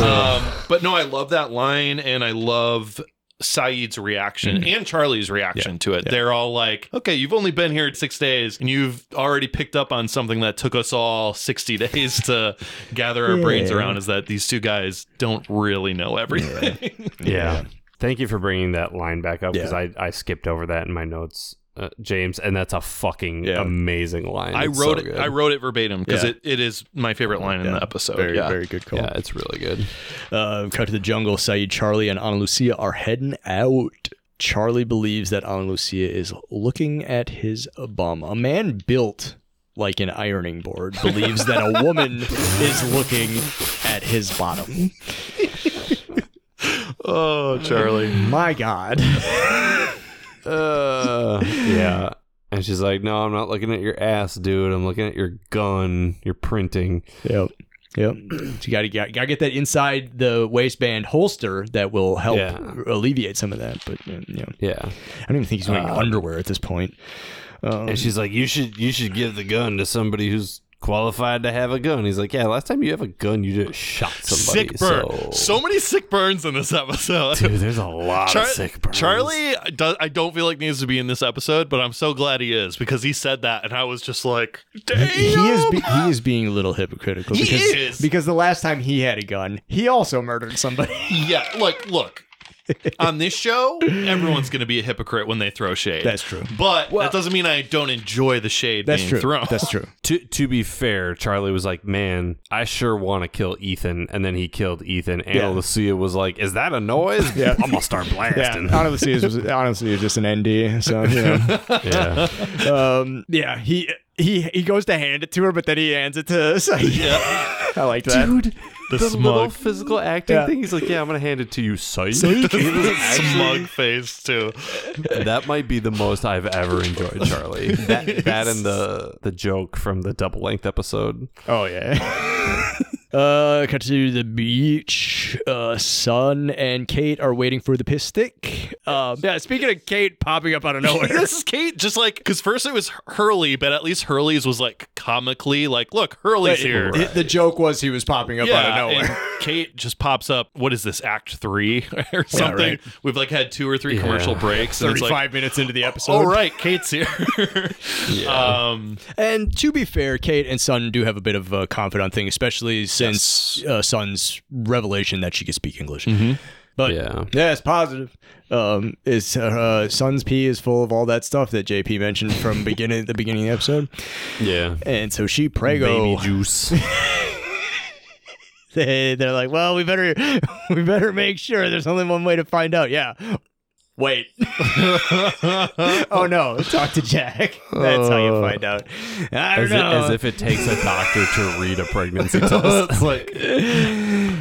um, but no, I love that line, and I love Sayid's reaction mm-hmm. and Charlie's reaction to it. They're all like, "Okay, you've only been here six days, and you've already picked up on something that took us all sixty (laughs) days to gather our brains around." Is that these two guys don't really know everything? (laughs) Yeah. Thank you for bringing that line back up because Yeah. I, I skipped over that in my notes, uh, James, and that's a fucking Yeah. amazing line. I It's wrote so it. good. I wrote it verbatim because Yeah. it, it is my favorite line in the episode. Very, yeah. very good call. Yeah, it's really good. Uh, cut to the jungle. Sayid, Charlie, and Ana Lucia are heading out. Charlie believes that Ana Lucia is looking at his bum. A man built like an ironing board believes that a (laughs) woman is looking at his bottom. Oh, Charlie. My God. (laughs) Uh, (laughs) yeah. And she's like, "No, I'm not looking at your ass, dude. I'm looking at your gun. You're printing." Yep. Yep. (clears throat) You got to got to get that inside the waistband holster that will help Yeah. alleviate some of that. But uh, you know, Yeah. I don't even think he's wearing Uh, underwear at this point. Um, And she's like, "You should you should give the gun to somebody who's qualified to have a gun." He's like, "Yeah, last time you have a gun, you just shot somebody." Sick burn. So, So many sick burns in this episode. dude, there's a lot Char- of sick burns. Charlie, does, I don't feel like needs to be in this episode, but I'm so glad he is because he said that, and I was just like, "Damn!" he is be- he is being a little hypocritical He because is. because the last time he had a gun, he also murdered somebody. yeah, like, look, (laughs) on this show, everyone's going to be a hypocrite when they throw shade. That's true. But that doesn't mean I don't enjoy the shade That's being true. thrown. That's true. (laughs) To to be fair, Charlie was like, "Man, I sure want to kill Ethan," and then he killed Ethan. Ana Yeah. Lucia was like, "Is that a noise? (laughs) Yeah. I'm gonna start Yeah, blasting." honestly, it was honestly it was just an ND. So you know, Yeah. um, yeah, he he he goes to hand it to her, but then he hands it to. Sayid. Yeah. I like that. dude. The The, little physical acting Yeah. thing. He's like, "Yeah, I'm gonna hand it to you, Psych." (laughs) (laughs) smug face too. that might be the most I've ever enjoyed Charlie. (laughs) That that and the the joke from the double length episode. Oh yeah. Uh, cut to the beach. Uh, Sun and Kate are waiting for the piss stick. Um, yeah. Speaking of Kate popping up out of nowhere. (laughs) this is Kate, just like because first it was Hurley, but at least Hurley's was like comically like, look, Hurley's here. The, the joke was he was popping up out of nowhere. and (laughs) Kate just pops up. What is this, Act Three (laughs) or something? right. We've like had two or three Yeah. commercial breaks, and it's like, Thirty-five minutes into the episode. oh right, Kate's here. Um, And to be fair, Kate and Sun do have a bit of a confidant thing, especially since since uh, Sun's revelation that she could speak English. Mhm. But Yeah. yeah, it's positive. Um, is uh, Sun's pee is full of all that stuff that JP mentioned from (laughs) beginning the beginning of the episode, Yeah. and so she prego. Baby juice. (laughs) they, they're like, well, we better (laughs) we better make sure. There's only one way to find out. Yeah. Wait. (laughs) (laughs) oh no! Talk to Jack. (laughs) That's how you find out. I don't As, it, as if it takes a doctor to read a pregnancy test. like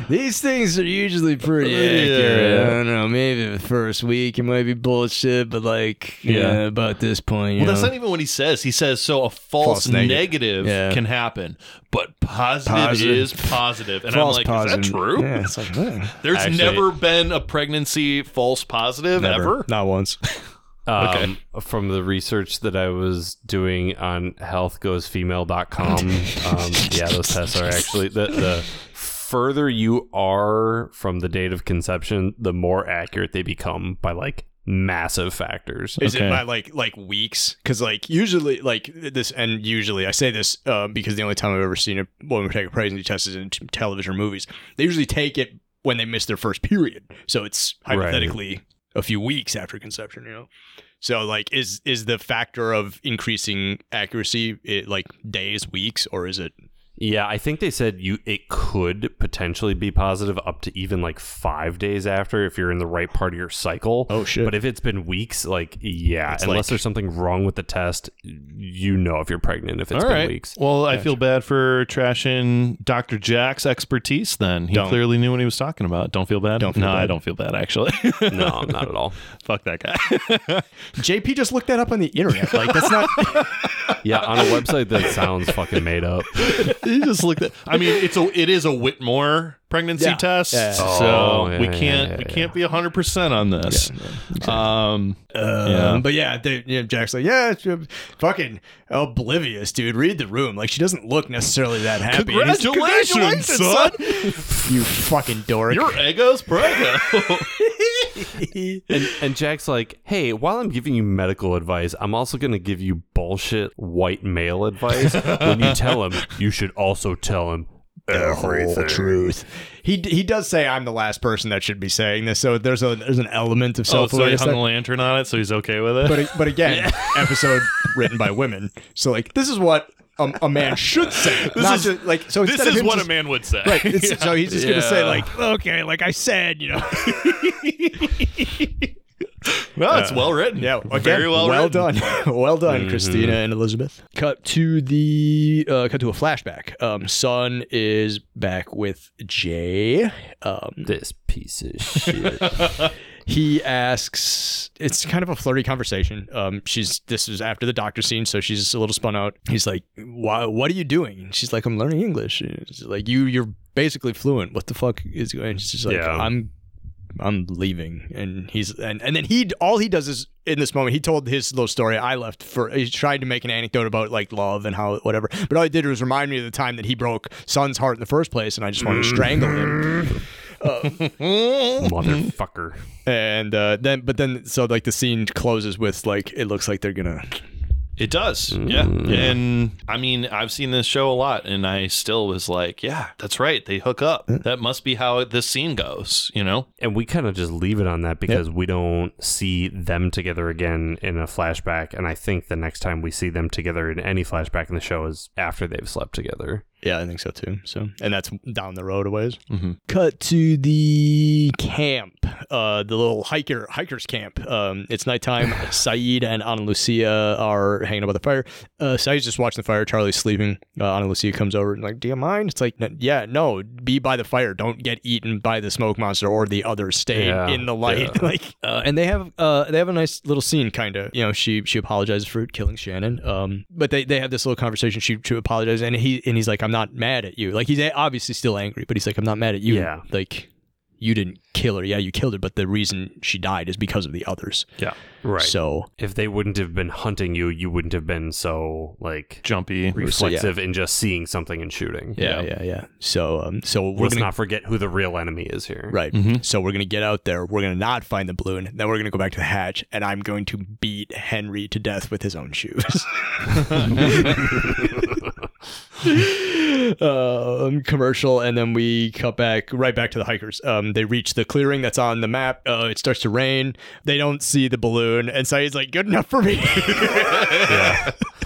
These things are usually pretty accurate. I don't know. Maybe the first week it might be bullshit, but like, yeah, Yeah. about this point, you Well, that's not even what he says. He says so a false, False negative Yeah. can happen, but positive, Positive. is positive. And False I'm like, positive. is that true? Yeah, it's like. There's Actually- never been a pregnancy false positive Never. ever. Not once. (laughs) Um, From the research that I was doing on healthgoesfemale.com, (laughs) um, yeah, those tests are actually the, the further you are from the date of conception, the more accurate they become by like massive factors. Is Okay. it by like like weeks? Because like usually like this, and usually I say this uh, because the only time I've ever seen a woman take a pregnancy test is in t- television or movies. They usually take it when they miss their first period, so it's Right. A few weeks after conception. You know, so like is is the factor of increasing accuracy it, like days, weeks, or is it? Yeah, I think they said you it could potentially be positive up to even like five days after if you're in the right part of your cycle. Oh, shit. But if it's been weeks, like yeah, It's unless like- there's something wrong with the test, you know if you're pregnant if it's All been right. weeks. Well, I feel bad for trashing Dr. Jack's expertise then. He Don't. clearly knew what he was talking about. Don't feel bad? Don't feel no, I don't feel bad, actually. (laughs) No, not at all. (laughs) Fuck that guy. (laughs) JP just looked that up on the internet. Like that's not. Yeah, on a website that sounds fucking made up. He just looked at I mean, it's a it is a Widmore pregnancy Yeah. test. Yeah. So Oh, yeah, we can't yeah, we can't be 100% on this. Um Um, Yeah. But yeah, they, you know, Jack's like, yeah, it's, uh, fucking oblivious, dude. Read the room. Like, she doesn't look necessarily that happy. And he's, Congratulations, Sun. you fucking dork. Your ego's prego. (laughs) And, and Jack's like, hey, while I'm giving you medical advice, I'm also going to give you bullshit white male advice. when you tell him, you should also tell him the whole truth. He he does say I'm the last person that should be saying this, so there's a there's an element of oh, self so he hung a lantern on it, so he's okay with it. but but again, (laughs) episode written by women. So like this is what a, a man should say, not is- just like so. this is what just- a man would say. Right. It's, (laughs) So he's just gonna say like, okay, like I said, you know. (laughs) no, it's well written. Yeah, again, very well, well written. done, (laughs) well done, Christina and Elizabeth. Cut to the uh, cut to a flashback. Um, Sun is back with Jae. Um, this piece of shit. (laughs) he asks. It's kind of a flirty conversation. Um, she's this is after the doctor scene, so she's a little spun out. He's like, "Why? What are you doing?" And she's like, "I'm learning English." And She's like, "You, you're basically fluent. What the fuck is going?" On? She's just like, Yeah. "I'm." I'm leaving, and he's and, and then he all he does is in this moment he told his little story. I left for he tried to make an anecdote about like love and how whatever, but all he did was remind me of the time that he broke Sun's heart in the first place, and I just wanted to strangle him. (laughs) Motherfucker. And uh, then, but then, so like the scene closes with like it looks like they're gonna. It does. Mm. Yeah. And I mean, I've seen this show a lot and I still was like, yeah, that's right. They hook up. That must be how this scene goes, you know? And we kind of just leave it on that because we don't see them together again in a flashback. And I think the next time we see them together in any flashback in the show is after they've slept together. Yeah, I think so too. So, and that's down the road a ways. Mhm. Cut to the camp, uh, the little hiker hikers camp. Um, it's nighttime. (laughs) Sayid and Ana Lucia are hanging out by the fire. Uh, Sayid's just watching the fire. Charlie's sleeping. Uh, Ana Lucia comes over and like, "Do you mind?" It's like, "Yeah, no. Be by the fire. Don't get eaten by the smoke monster or the others. Stay Yeah, in the light." yeah. (laughs) like, uh, and they have uh, they have a nice little scene, kind of. You know, she she apologizes for killing Shannon. Um, but they they have this little conversation. She she apologizes, and he and he's like, "I'm not mad at you." Like he's obviously still angry, but he's like, "I'm not mad at you." Yeah. Like. You didn't kill her. Yeah, you killed her, but the reason she died is because of the others. Yeah. Right. So if they wouldn't have been hunting you, you wouldn't have been so like Jumpy. reflexive in just seeing something and shooting. yeah, yeah, yeah. So um, so we're Let's gonna not forget who the real enemy is here. right. Mhm. So we're gonna get out there. We're gonna not find the balloon. Then we're gonna go back to the hatch, and I'm going to beat Henry to death with his own shoes. (laughs) (laughs) (laughs) (laughs) um, commercial, and then we cut back right back to the hikers. Um, they reach the clearing that's on the map. Uh, it starts to rain. They don't see the balloon, and Sayid's like, "Good enough for me." (laughs)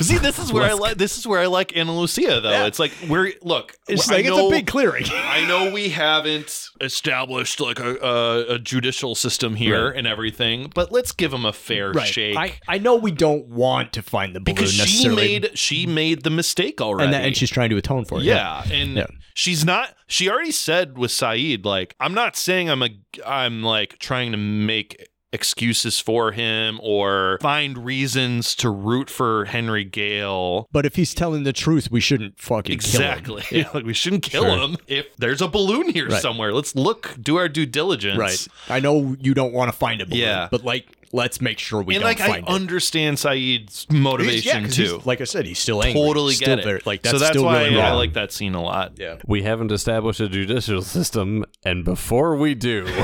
But see, this is where I like. This is where I like Ana Lucia, though. Yeah. It's like we're look. it's I like know, it's a big clearing. (laughs) I know we haven't established like a, a, a judicial system here Right. and everything, but let's give him a fair shake. I, I know we don't want to find the balloon because she made she made the mistake already, and, that, and she's trying to atone for it. yeah, and Yeah. she's not. She already said with Sayid, like, I'm not saying I'm a, I'm like trying to make excuses for him or find reasons to root for Henry Gale. But if he's telling the truth, we shouldn't fucking Exactly. kill him. (laughs) like we shouldn't kill Sure. him if there's a balloon here Right. somewhere. Let's look, do our due diligence. Right. I know you don't want to find a balloon, Yeah. but like, let's make sure we and don't like I find it. understand Sayid's motivation yeah, 'cause he's- too. Like I said, he's still angry. totally Still get it. like that's, so that's still why really I wrong. like that scene a lot. Yeah. We haven't established a judicial system, and before we do, (laughs)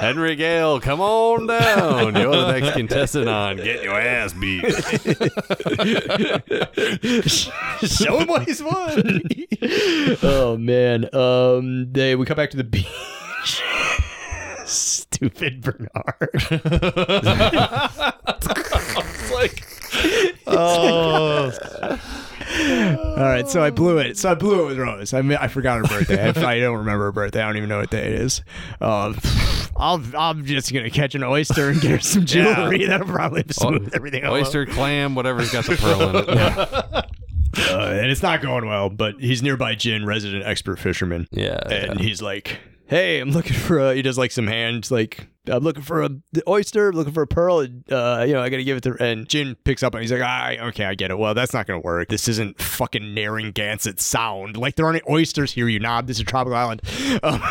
Henry Gale, come on down. You're the next contestant on Get Your Ass Beat. (laughs) Show him what he's won. oh man. Um they we come back to the beach. Stupid Bernard. (laughs) (laughs) It's like, oh, All right, so I blew it. So I blew it with Rose. I mean, I forgot her birthday. I, (laughs) I don't remember her birthday. I don't even know what day it is. Um, (laughs) I'll, I'm just gonna catch an oyster and get her some jewelry. That'll probably smooth everything over. Oyster, clam, whatever's got the pearl in it. (laughs) Uh, and it's not going well. But he's nearby Jin, resident expert fisherman. Yeah. and he's like, "Hey, I'm looking for a." He does like some hands, like I'm looking for a oyster, looking for a pearl. and, Uh, you know, I gotta give it to. And Jin picks up and he's like, "I okay, I get it. Well, that's not gonna work. This isn't fucking Narragansett Sound. Like there aren't any oysters here, you knob. This is a tropical island." Um, (laughs)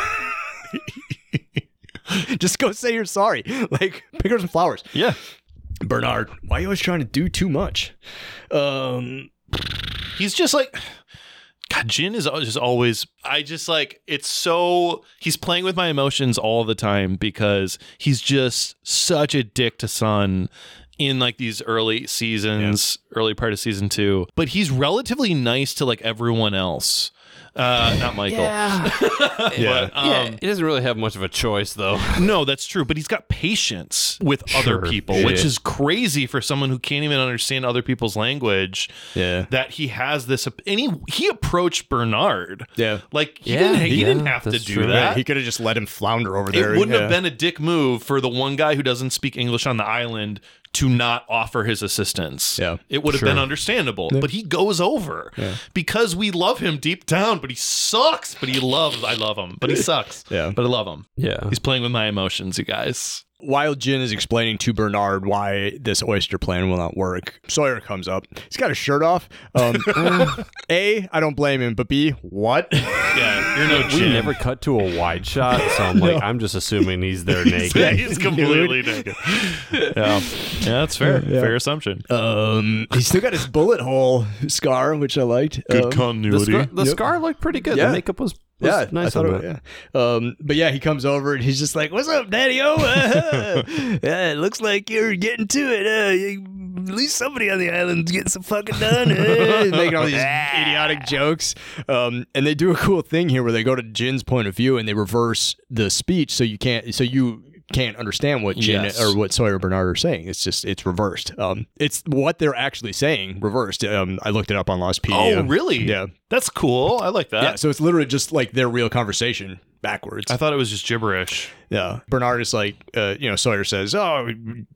Just go say you're sorry. (laughs) Like, pick her some flowers. yeah. Bernard, why are you always trying to do too much? Um, He's just like God, Jin is just always I just like it's so he's playing with my emotions all the time because he's just such a dick to Sun in like these early seasons, early part of season 2. But he's relatively nice to like everyone else. Uh not Michael. Yeah. (laughs) But, um, yeah. He doesn't really have much of a choice, though. (laughs) No, that's true. But he's got patience with other Sure. people, Yeah. which is crazy for someone who can't even understand other people's language. yeah. That he has this, and he he approached Bernard. Yeah. Like he Yeah, didn't he yeah, didn't have to that's do true. that. He could have just let him flounder over there. it wouldn't yeah. have been a dick move for the one guy who doesn't speak English on the island to not offer his assistance. Yeah. It would have Sure. been understandable. But he goes over because we love him deep down, but he sucks. But he loves I love him. But he (laughs) sucks. Yeah. But I love him. Yeah. He's playing with my emotions, you guys. While Jin is explaining to Bernard why this oyster plan will not work, Sawyer comes up. He's got his shirt off. Um, (laughs) a, I don't blame him, but B, what? Yeah, you're no We Jin. never cut to a wide shot, so I'm (laughs) like, I'm just assuming he's there (laughs) naked. Yeah, he's completely naked. Yeah, yeah, that's fair. Yeah. Fair assumption. Um, he's still got his bullet hole scar, which I liked. Um, The, continuity. scar, the Yep. scar looked pretty good. Yeah. The makeup was, was yeah, nice I thought it, yeah. Um, but yeah, he comes over and he's just like, "What's up, Daddy? Oh, uh, (laughs) yeah, it looks like you're getting to it. Uh, you, at least somebody on the island's getting some fucking done." Uh, (laughs) making all (laughs) these idiotic jokes. Um, and they do a cool thing here where they go to Jin's point of view and they reverse the speech, so you can't, so you can't understand what Jin Yes. or what Sawyer Bernard are saying. It's just it's reversed. Um, it's what they're actually saying reversed. Um, I looked it up on Lostpedia. Oh, really? Yeah. That's cool. I like that. Yeah, so it's literally just like their real conversation backwards. I thought it was just gibberish. yeah. Bernard is like, uh, you know, Sawyer says, Oh,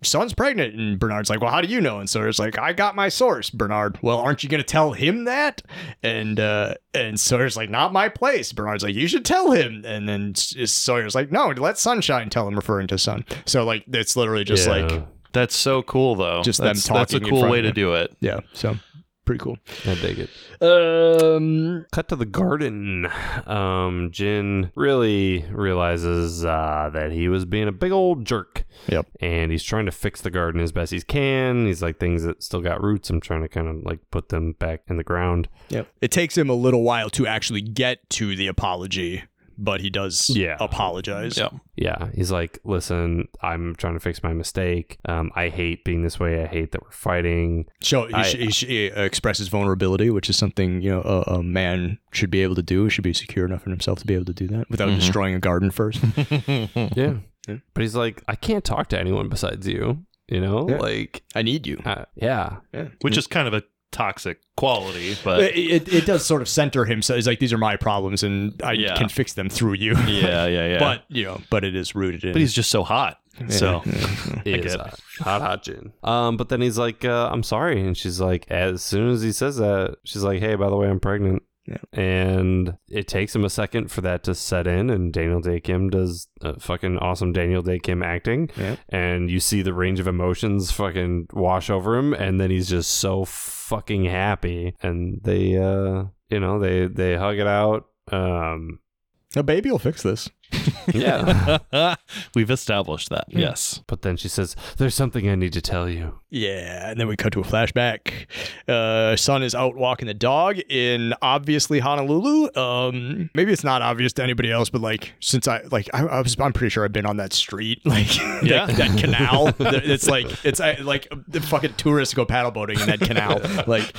Sun's pregnant. And Bernard's like, Well, how do you know? And Sawyer's like, I got my source, Bernard. Well, aren't you going to tell him that? And, uh, and Sawyer's like, Not my place. Bernard's like, You should tell him. And then Sawyer's like, No, let Sunshine tell him, referring to Sun. So, like, it's literally just Yeah. like, That's so cool, though. Just them that's, That's a talking cool way to do it. yeah. So, pretty cool. I dig it. Um, Cut to the garden. Um, Jin really realizes uh, that he was being a big old jerk. Yep. And he's trying to fix the garden as best he can. He's like, things that still got roots, I'm trying to kind of like put them back in the ground. Yep. It takes him a little while to actually get to the apology but he does Yeah. apologize. Yeah. Yeah, he's like, listen, I'm trying to fix my mistake. Um, I hate being this way. I hate that we're fighting. So he, I- sh- he, sh- he expresses vulnerability, which is something you know a, a man should be able to do. He should be secure enough in himself to be able to do that without destroying a garden first. (laughs) Yeah. Yeah. But he's like, I can't talk to anyone besides you. You know, Yeah. like, I need you. uh, yeah, Which is kind of a toxic quality, but It, it, it does sort of center him. So it's like these are my problems, and I Yeah. can fix them through you. yeah, yeah, (laughs) yeah. But you know, but it is rooted in. but he's just so hot. So (laughs) He is hot, hot, hot Jin. Um, but then he's like, uh, I'm sorry, and she's like, as soon as he says that, she's like, Hey, by the way, I'm pregnant. Yeah. And it takes him a second for that to set in, and Daniel Dae Kim does uh, fucking awesome Daniel Dae Kim acting, Yeah. and you see the range of emotions fucking wash over him, and then he's just so fucking happy, and they, uh, you know, they they hug it out. Um, a baby will fix this. (laughs) yeah. (laughs) we've established that. Yes. but then she says, "There's something I need to tell you." Yeah, and then we cut to a flashback. Uh, Sun is out walking the dog in obviously Honolulu. Um, maybe it's not obvious to anybody else, but like since I like I, I was, I'm pretty sure I've been on that street, (laughs) like Yeah. that, that canal. it's like it's uh, like the fucking tourists go paddle boating in that canal. Like,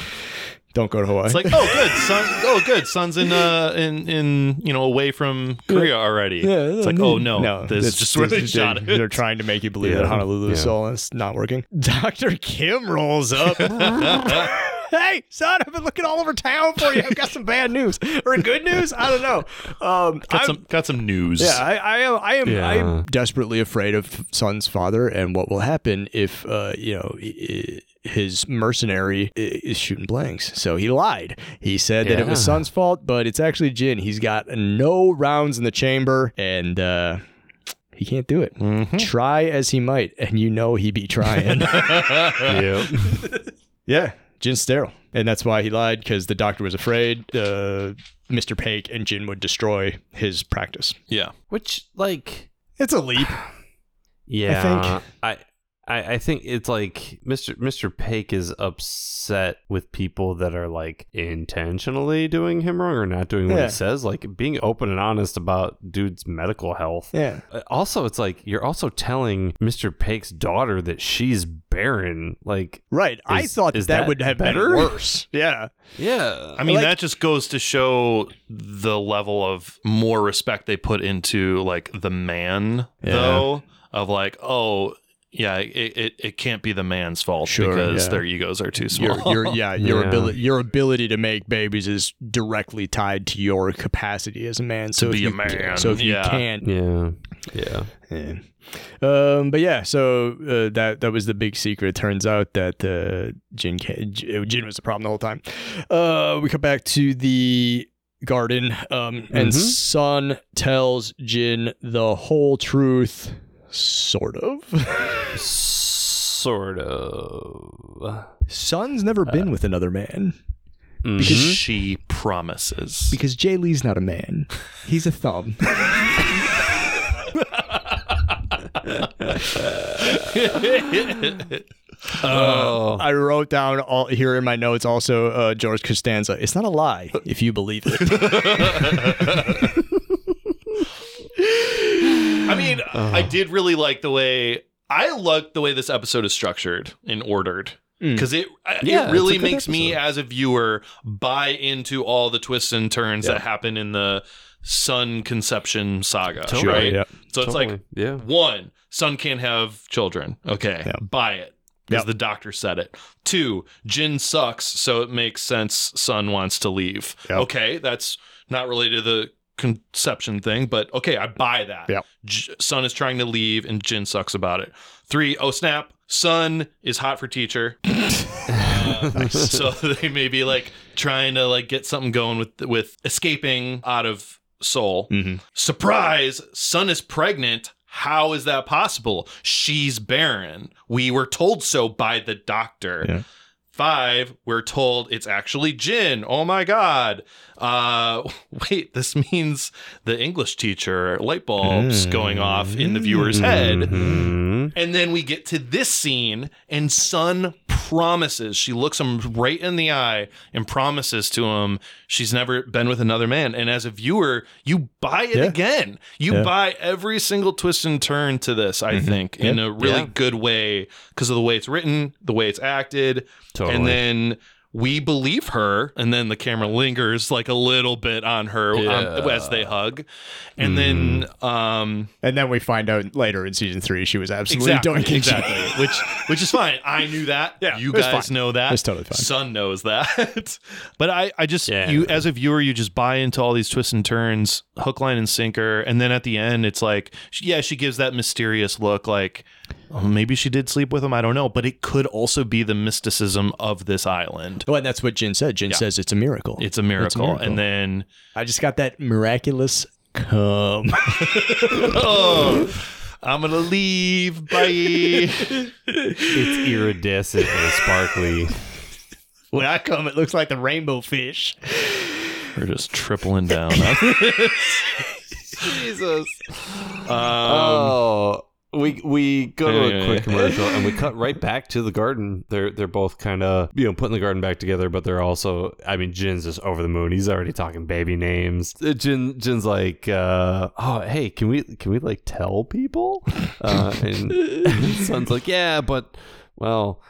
don't go to Hawaii. It's like, oh, good, Sun. Oh, good, Sun's in, uh, in, in, you know, away from Korea already. Yeah, it's like, oh no, this is just where they shot it. They're trying to make you believe Yeah. that Honolulu is Yeah. and it's not working. (laughs) Doctor Kim rolls up. (laughs) hey, Sun, I've been looking all over town for you. I've got some bad news or good news. I don't know. Um, Got I'm- some, got some news. yeah, I, I am. I am. Yeah. I'm desperately afraid of Sun's father and what will happen if, uh, you know, i- i- his mercenary is shooting blanks. So he lied. He said that it was Yeah. Sun's fault, but it's actually Jin. He's got no rounds in the chamber, and uh, he can't do it. Mhm. Try as he might, and you know he be trying. (laughs) yeah. (laughs) yeah, Jin's sterile, and that's why he lied because the doctor was afraid uh, Mr. Paik and Jin would destroy his practice. yeah. Which, like, It's a leap. (sighs) yeah, I, think. I, I I, think it's like Mr. Mr. Paik is upset with people that are like intentionally doing him wrong or not doing what Yeah. he says. Like being open and honest about dude's medical health. Yeah. Uh, Also, it's like you're also telling Mr. Paik's daughter that she's barren. Like, Right. I thought that, that would have better? been worse. (laughs) Yeah. yeah, I mean, Like- that just goes to show the level of more respect they put into like the man, Yeah. though, of like, oh, yeah, it, it, it can't be the man's fault Sure, because yeah. their egos are too small. your yeah, your Yeah. ability your ability to make babies is directly tied to your capacity as a man. So if be a you, man, So if you can't yeah, yeah. Yeah. Um, but yeah, so uh, that that was the big secret. It turns out that uh, Jin Jin was the problem the whole time. Uh, we come back to the garden, um, and Mhm. Sun tells Jin the whole truth, sort of. Sort of. Sun's never been with another man Mhm. because she promises. because Jae Lee's not a man; he's a thumb. Oh. (laughs) I wrote down all here in my notes also uh, George Costanza. It's not a lie if you believe it. (laughs) I mean, I did really like the way I like the way this episode is structured and ordered. Mm. Because it I- Yeah, it really it's a good makes me as a viewer buy into all the twists and turns Yeah. that happen in the Sun conception saga, Totally. right? Yeah. So it's like yeah. one, Sun can't have children. Okay, buy it because Yep. the doctor said it. Two, Jin sucks, so it makes sense. Sun wants to leave. Yep. Okay, that's not related to the conception thing, but okay, I buy that. Yep. J- Sun is trying to leave, and Jin sucks about it. Three, oh snap, Sun is hot for teacher. (laughs) Uh, (laughs) so (laughs) they may be like trying to like get something going with with escaping out of Seoul. Mhm. Surprise! Sun is pregnant. How is that possible? She's barren. We were told so by the doctor. Yeah. Five, we're told it's actually Jin. Oh my god. Uh (laughs) wait, this means the English teacher light bulbs Mm. going off in the viewer's head. Mhm. And then we get to this scene, and Sun promises, she looks him right in the eye and promises to him she's never been with another man. And as a viewer, you buy it Yeah. again. You Yeah. buy every single twist and turn to this, I think, in a really Yeah. good way because of the way it's written, the way it's acted. Totally. And then we believe her, and then the camera lingers like a little bit on her um, as they hug. And then um And then we find out later in season three she was absolutely exactly, doing exactly, (laughs) which which is fine. I knew that. Yeah, you guys fine. know that. It's totally fine. Sun knows that. (laughs) but I, I just Yeah. you as a viewer, you just buy into all these twists and turns, hook, line, and sinker, and then at the end, it's like, yeah, she gives that mysterious look, like. Oh, maybe she did sleep with him. I don't know, but it could also be the mysticism of this island. Well, and that's what Jin said. Jin says it's a miracle. It's a miracle, miracle. and then I just got that miraculous cum. (laughs) oh, I'm gonna leave. Bye. it's iridescent and sparkly. when I come, it looks like the rainbow fish. We're just tripling down. (laughs) Jesus. um, oh, we we go to a quick commercial and we cut right back to the garden. They're they're both kind of you know putting the garden back together, but they're also I mean Jin's just over the moon. He's already talking baby names. Uh, Jin Jin's like, uh, oh hey, can we can we like tell people? Uh, and, and (laughs) (laughs) Sun's like, yeah, but well.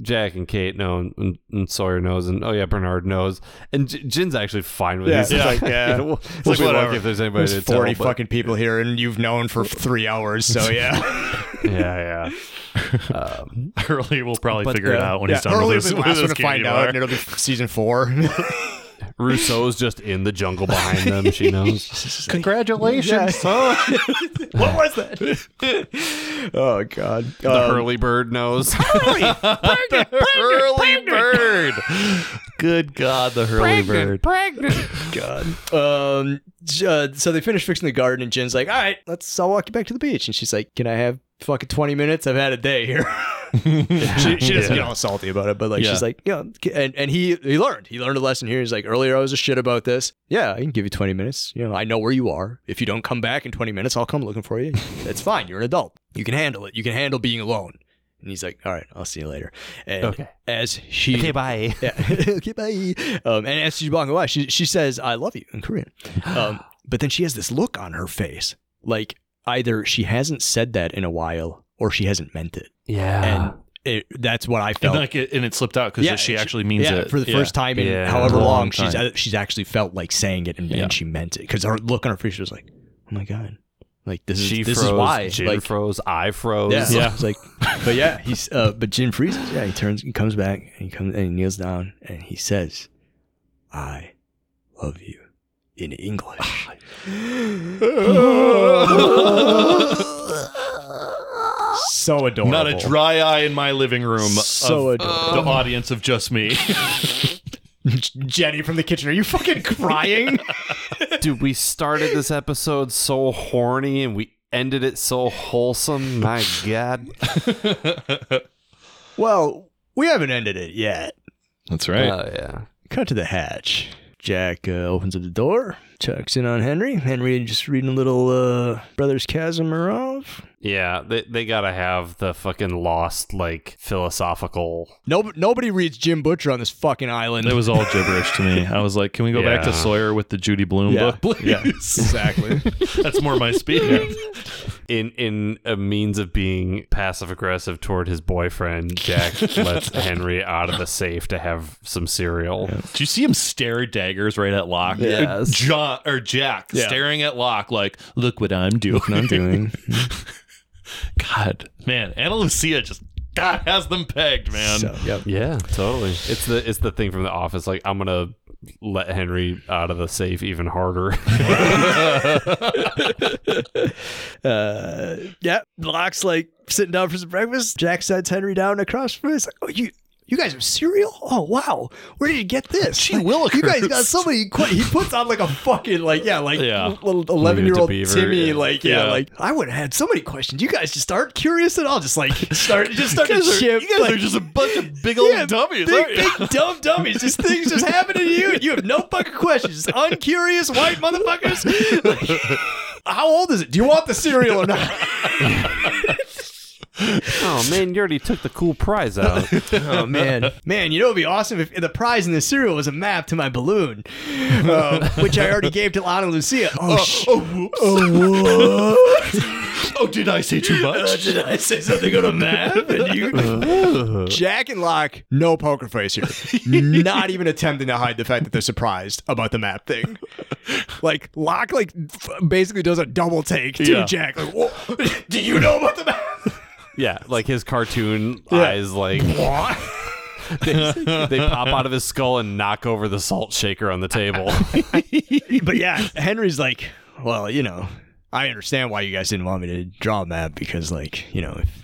Jack and Kate know, and, and Sawyer knows, and oh yeah, Bernard knows, and J- Jin's actually fine with Yeah, it. Yeah, like, yeah. (laughs) you know, we'll, like, we'll be whatever. if there's anybody There's to 40 tell, but- fucking people here, and you've known for three hours, so (laughs) yeah. yeah, yeah. (laughs) Um, Hurley will probably But, figure it uh, out when yeah, he's done Hurley with will this. be the last one to find candy out, and it'll be season four. Rousseau's just in the jungle behind them. She (laughs) knows. Congratulations. (laughs) what was that? (laughs) oh god. The Um, Hurley bird knows. the Hurley bird. Good God, the Hurley bird. Pregnant. God. Um. Uh, so they finish fixing the garden, and Jin's like, "All right, let's. I'll walk you back to the beach." And she's like, "Can I have fucking twenty minutes? I've had a day here." (laughs) she, she doesn't get all salty about it, but like Yeah. she's like, "Yeah." And and he he learned. He learned a lesson here. He's like, "Earlier I was a shit about this. Yeah, I can give you twenty minutes. You know, I know where you are. If you don't come back in twenty minutes, I'll come looking for you. (laughs) It's fine. You're an adult. You can handle it. You can handle being alone." And he's like, "All right, I'll see you later." And Okay. as she okay, bye. (laughs) yeah. okay, bye. Um, and as she's walking away, she she says, "I love you" in Korean. (gasps) Um, but then she has this look on her face, like either she hasn't said that in a while or she hasn't meant it, Yeah. and it, that's what I And, felt. like it, and it slipped out because Yeah, she she- actually means yeah, it for the Yeah. first time in Yeah. however Long long, she's uh, she's actually felt like saying it and, Yeah. and she meant it because her look on her face was like, "Oh my god." Like this is she this froze. is why Jin like froze. I froze. yeah, Yeah. (laughs) It's like, but yeah, he's uh, but Jin freezes. Yeah, he turns, he comes back, and he comes and he kneels down, and he says, "I love you." In English. (laughs) so adorable. Not a dry eye in my living room. So of adorable. the audience of just me. (laughs) Jenny from the kitchen. Are you fucking crying? (laughs) Dude, we started this episode so horny and we ended it so wholesome. My God. well, we haven't ended it yet. That's right. Oh yeah. Cut to the hatch. Jack uh, opens up the door, checks in on Henry. Henry just reading a little uh, Brothers Kazamarov. Yeah, they they gotta have the fucking lost like philosophical. No, nobody reads Jim Butcher on this fucking island. it was all (laughs) gibberish to me. I was like, can we go back to Sawyer with the Judy Blume Yeah. book, please? Yeah, (laughs) exactly. (laughs) That's more my speed. In in a means of being passive aggressive toward his boyfriend, Jack lets Henry out of the safe to have some cereal. Do you see him stare daggers right at Locke? Yes. John or Jack Yeah. staring at Locke like, look what I'm doing. I'm doing. God, man, Ana Lucia just God has them pegged, man. So, yep. Yeah, totally. It's the it's the thing from the office. Like I'm gonna let Henry out of the safe even harder. (laughs) Uh, yeah, Locke's like sitting down for some breakfast. Jack sets Henry down across from him. He's like, "Oh, you." You guys have cereal? Oh wow! Where did you get this? Gee Like, willikers. You guys got so many. que- He puts on like a fucking like yeah like Yeah. little eleven year old Beaver, Timmy yeah. like yeah, Yeah. like I would have had so many questions. You guys just aren't curious at all. Just like (laughs) start just start to guys, are, chip. you guys like, are just a bunch of big old (laughs) yeah, dummies. big, aren't you? big dumb dummies. Just things just happening to you. And You have no fucking questions. Just uncurious white motherfuckers. (laughs) Like, how old is it? Do you want the cereal or not? Oh man, you already took the cool prize out. (laughs) Oh man, man! You know it'd be awesome if the prize in the cereal was a map to my balloon, uh, which I already gave to Lana Lucia. Oh, sh- oh, whoops. oh, (laughs) oh, did I say too much? did I say something on a map? And you, (laughs) Jack and Locke, no poker face here. Not even attempting to hide the fact that they're surprised about the map thing. Like Locke, like f- basically does a double take to Yeah. Jack. Like, do you know about the map? Yeah, like his cartoon eyes, like (laughs) (laughs) they, they pop out of his skull and knock over the salt shaker on the table. (laughs) but yeah, Henry's like, well, you know, I understand why you guys didn't want me to draw a map because, like, you know, if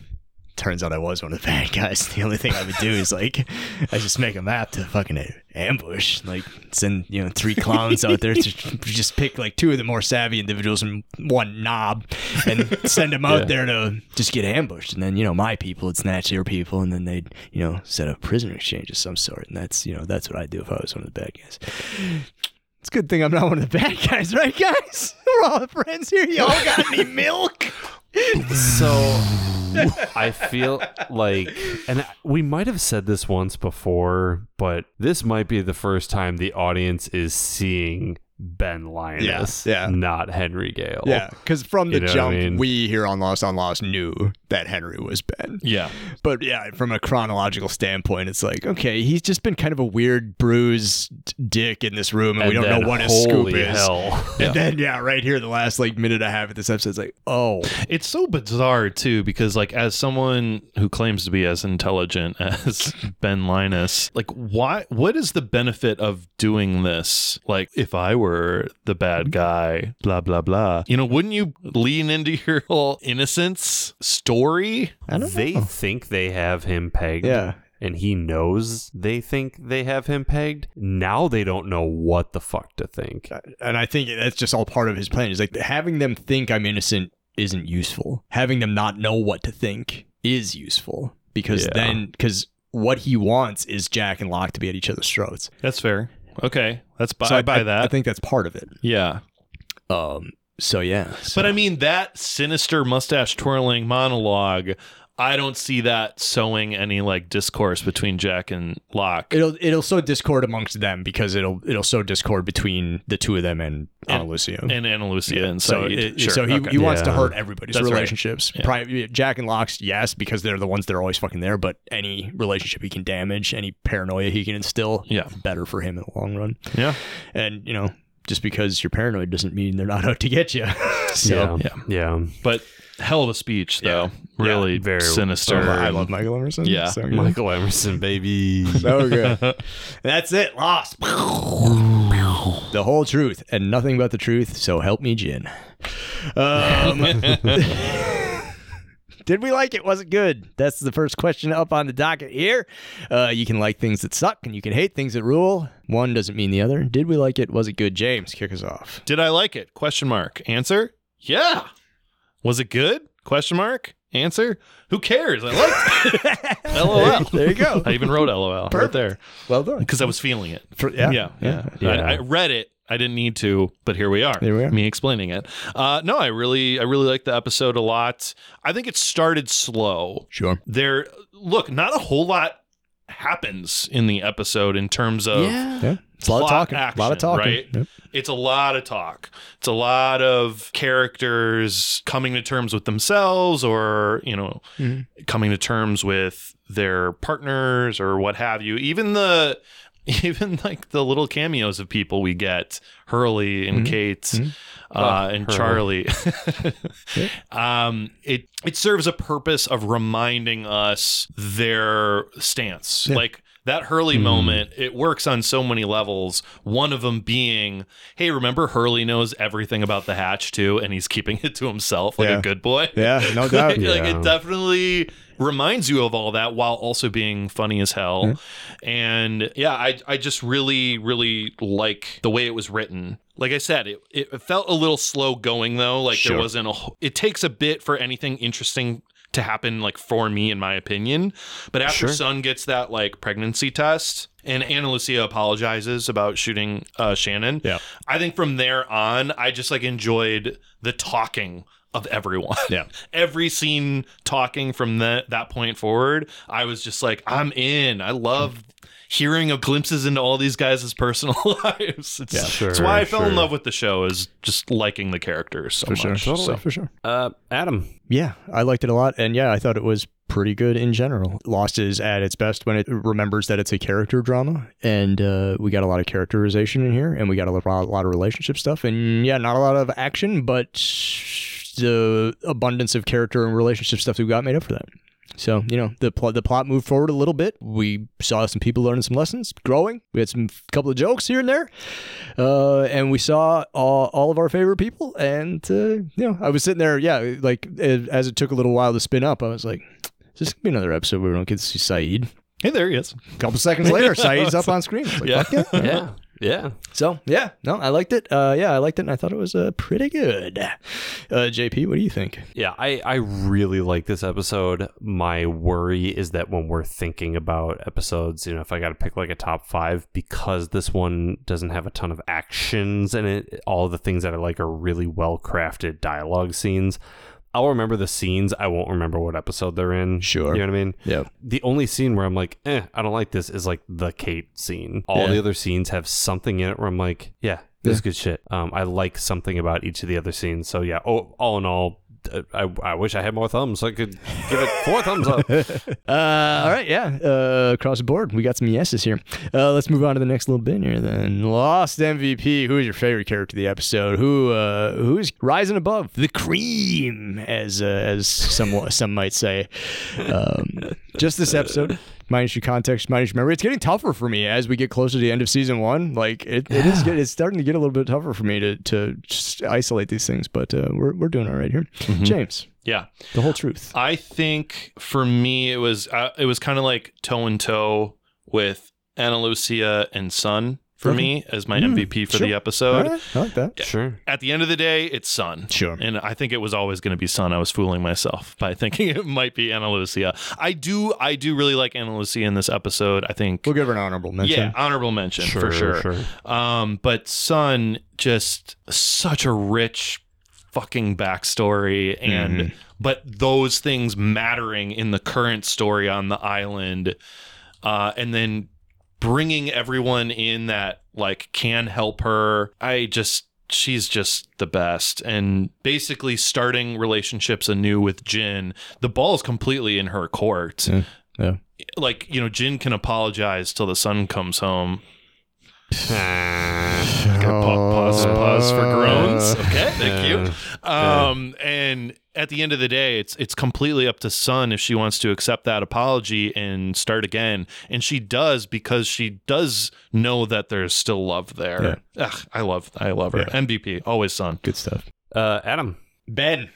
turns out I was one of the bad (laughs) guys, the only thing I would do is like, I just make a map to fucking ambush, like send you know three clowns out there to (laughs) just pick like two of the more savvy individuals and one knob, and send them out Yeah. there to just get ambushed, and then you know my people would snatch their people, and then they'd you know set up prisoner exchange of some sort, and that's you know that's what I'd do if I was one of the bad guys. It's a good thing I'm not one of the bad (laughs) guys, right, guys? We're all friends here. Y'all got any milk? so I feel like, and we might have said this once before, but this might be the first time the audience is seeing Ben Linus, Yeah, yeah. not Henry Gale. Yeah, because from the You know what I jump, mean? we here on Lost on Lost knew that Henry was Ben. Yeah. But yeah, from a chronological standpoint, it's like, okay, he's just been kind of a weird bruised dick in this room, and, we don't then, know what his scoop holy is. hell. (laughs) And then, yeah, right here, the last like minute and a half of this episode, it's like, oh, It's so bizarre too, because like as someone who claims to be as intelligent (laughs) as Ben Linus, like why what is the benefit of doing this? Like if I were the bad guy, blah blah blah. You know, wouldn't you lean into (laughs) your whole innocence story? I don't They know. think they have him pegged. Yeah. And he knows they think they have him pegged. Now they don't know what the fuck to think. And I think that's just all part of his plan. Is like having them think I'm innocent isn't useful. Having them not know what to think is useful because Yeah. then because what he wants is Jack and Locke to be at each other's throats. That's fair. Okay, that's by, So I buy that. I think that's part of it. yeah. Um. So yeah. So, But I mean, that sinister mustache twirling monologue, I don't see that sowing any like discourse between Jack and Locke. it'll it'll sow discord amongst them because it'll it'll sow discord between the two of them and Ana Lucia. and Ana Lucia and so it, Sure, so he, okay. he wants to hurt everybody's That's right. relationships. Yeah. Pri- Jack and Locke's, yes, because they're the ones that are always fucking there. But any relationship he can damage, any paranoia he can instill, Yeah. better for him in the long run. yeah, And you know, just because you're paranoid doesn't mean they're not (laughs) out to get you. (laughs) so yeah. Yeah. but hell of a speech though. Yeah. Really Yeah, very- sinister. I love Michael Emerson. Yeah. so. Michael Emerson, baby. (laughs) So good. That's it. Lost. the whole truth and nothing but the truth. So help me, Jin. Um, did we like it? Was it good? That's the first question up on the docket here. Uh, you can like things that suck and you can hate things that rule. One doesn't mean the other. Did we like it? Was it good? James, kick us off. Did I like it? Question mark. Answer? Yeah. Was it good? Question mark. Answer? Who cares? I liked it. (laughs) LOL. There you go. I even wrote LOL right there Well done. because I was feeling it. For- yeah. yeah, yeah. Yeah. I, I read it. I didn't need to, but here we are. Here we are. Me explaining it. Uh, no, I really, I really liked the episode a lot. I think it started slow. Sure. There, look, not a whole lot happens in the episode in terms of Yeah. It's a lot of talking. action, a lot of talking. right? Yep. It's a lot of talk. It's a lot of characters coming to terms with themselves or, you know, Mhm. coming to terms with their partners or what have you. Even the (laughs) even like the little cameos of people we get, Hurley and Mhm. Kate Mhm. uh, and Hurley. Charlie. (laughs) um, it it serves a purpose of reminding us their stance. Yeah. Like that Hurley hmm. moment, it works on so many levels. One of them being, hey, remember Hurley knows everything about the hatch too, and he's keeping (laughs) it to himself like Yeah. a good boy. Yeah, no (laughs) doubt. like Yeah. it definitely reminds you of all that while also being funny as hell. Hmm. And yeah, I I just really really like the way it was written. Like I said, it it felt a little slow going though. Like Sure. there wasn't a. It takes a bit for anything interesting to happen. Like for me, in my opinion. But after Sure. Sun gets that like pregnancy test. And Ana Lucia apologizes about shooting uh, Shannon. Yeah. I think from there on, I just like enjoyed the talking of everyone. Yeah. (laughs) Every scene talking from that that point forward, I was just like, I'm in. I love hearing of glimpses into all these guys' (laughs) personal lives. It's, Yeah. Sure, it's why I fell in love with the show is just liking the characters so much. So- for sure. Uh, Adam. Yeah, I liked it a lot, and yeah, I thought it was pretty good in general. Lost is at its best when it remembers that it's a character drama, and uh, we got a lot of characterization in here, and we got a lot, a lot of relationship stuff, and yeah, not a lot of action, but the abundance of character and relationship stuff that we got made up for that. So you know the pl- the plot moved forward a little bit. We saw some people learning some lessons, growing. We had some couple of jokes here and there, uh, and we saw all, all of our favorite people. And uh, you know, I was sitting there, yeah, like as as it took a little while to spin up, I was like, "Is this gonna be another episode where we don't get to see Sayid?" Hey, there he is. A couple seconds later, (laughs) Sayid's up on screen. Like, Yeah. "Fuck yeah. Yeah. Yeah. So yeah, no, I liked it. Uh, yeah, I liked it, and I thought it was uh, pretty good. Uh, JP, what do you think? Yeah, I, I really like this episode. My worry is that when we're thinking about episodes, you know, if I got to pick like a top five, because this one doesn't have a ton of actions in it, all the things that I like are really well crafted dialogue scenes. I'll remember the scenes. I won't remember what episode they're in. Sure. You know what I mean? Yeah. The only scene where I'm like, eh, I don't like this is like the Kate scene. All Yeah. the other scenes have something in it where I'm like, yeah, this is good shit. Um, I like something about each of the other scenes. So yeah, oh, all in all, I, I wish I had more thumbs so I could give it four thumbs up. (laughs) Uh, all right, yeah. Uh, across the board, we got some yeses here. Uh, let's move on to the next little bit here. Then, Lost MVP. Who is your favorite character of the episode? Who uh, who's rising above the cream, as uh, as some some might say? Um, just this episode. Minus your context, minus your memory. It's getting tougher for me as we get closer to the end of season one. Like it, it is. Get, it's starting to get a little bit tougher for me to to just isolate these things. But uh, we're we're doing all right here. James, Yeah. the whole truth. I think for me it was uh, it was kind of like toe and toe with Ana Lucia and Sun for Okay. me as my MVP for sure. the episode. right, I like that. Sure. At the end of the day, it's Sun. Sure. And I think it was always going to be Sun. I was fooling myself by (laughs) thinking it might be Ana Lucia. I do I do really like Ana Lucia in this episode. I think We'll give her an honorable mention. yeah, honorable mention for Sure, sure. sure. Um, but Sun just such a rich fucking backstory and Mhm. but those things mattering in the current story on the island uh, and then bringing everyone in that like can help her i just she's just the best and basically starting relationships anew with jin the ball's completely in her court Yeah. Yeah. like you know jin can apologize till the sun comes home Gotta pa- pause, pause for groans. Uh, Okay, thank you. Um, and at the end of the day, it's it's completely up to Sun if she wants to accept that apology and start again. And she does because she does know that there's still love there. Ugh, I love I love her. Yeah. MVP, always Sun. Good stuff. uh, Adam. Ben.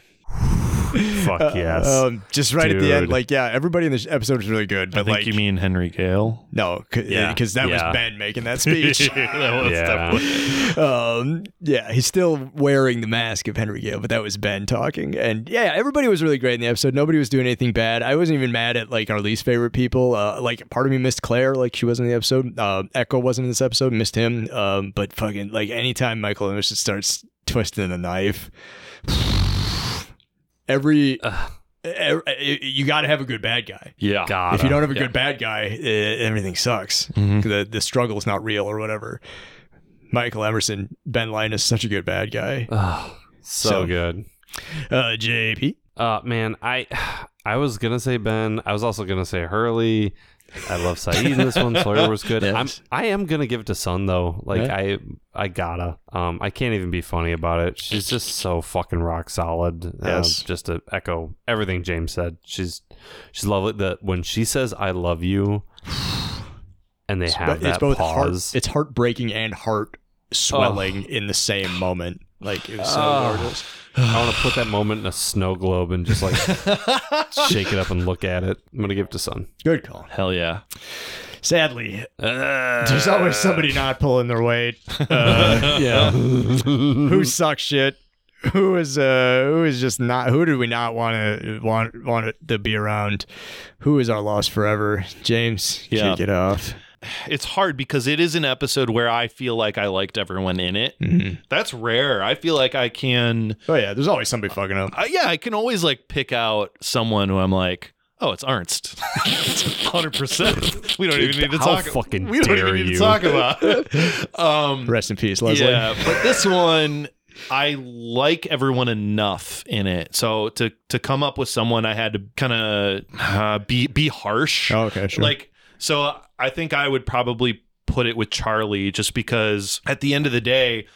(laughs) Fuck yes. Um, just right at the end, like, yeah, everybody in this episode is really good, but I think like, you mean Henry Gale. no, because Yeah, that yeah. was Ben making that (laughs) speech. That was (laughs) Yeah. definitely- um, yeah, he's still wearing the mask of Henry Gale, but that was Ben talking. And yeah, everybody was really great in the episode. Nobody was doing anything bad. I wasn't even mad at like our least favorite people. Uh, like part of me missed Claire, like she wasn't in the episode. Uh, Eko wasn't in this episode, missed him. Um, but fucking like anytime Michael Emerson starts twisting the knife, every. er- you got to have a good bad guy. yeah. God. If you don't have a yeah. good bad guy, uh, everything sucks. Mhm. The the struggle is not real or whatever. Michael Emerson, Ben Linus, such a good bad guy. Oh, so, So- good. Uh, JP. Uh, man, I (sighs) I was gonna say Ben. I was also gonna say Hurley. I love Sayid in this one. Sawyer was good. (laughs) Yes. I'm I am gonna give it to Sun though. Like Yeah. I I gotta. Um, I can't even be funny about it. She's just so fucking rock solid. Uh, Yes. just to echo everything James said. She's she's lovely. That when she says I love you, and they have But that it's both pause. heart, it's heartbreaking and heart swelling in the same moment. Like it was so Oh. gorgeous. I want to put that moment in a snow globe and just like (laughs) shake it up and look at it. I'm gonna give it to Sun. Good call. Hell yeah. Sadly, there's always somebody not pulling their weight. (laughs) Uh, yeah. who sucks shit. Who is uh who is just not who do we not want to want want to be around? Who is our loss forever? James, Yeah. kick it off. It's hard because it is an episode where I feel like I liked everyone in it. Mhm. That's rare. I feel like I can, Oh yeah, there's always somebody fucking up. uh, yeah, I can always like pick out someone who I'm like, oh, it's Arzt, (laughs) hundred percent. We don't even need to How talk. fucking we don't even need you. to talk about. (laughs) um, Rest in peace, Leslie. yeah, but this one. I like everyone enough in it, so to to come up with someone, I had to kind of uh, be be harsh. Oh, okay, sure. Like, so I think I would probably put it with Charlie just because at the end of the day,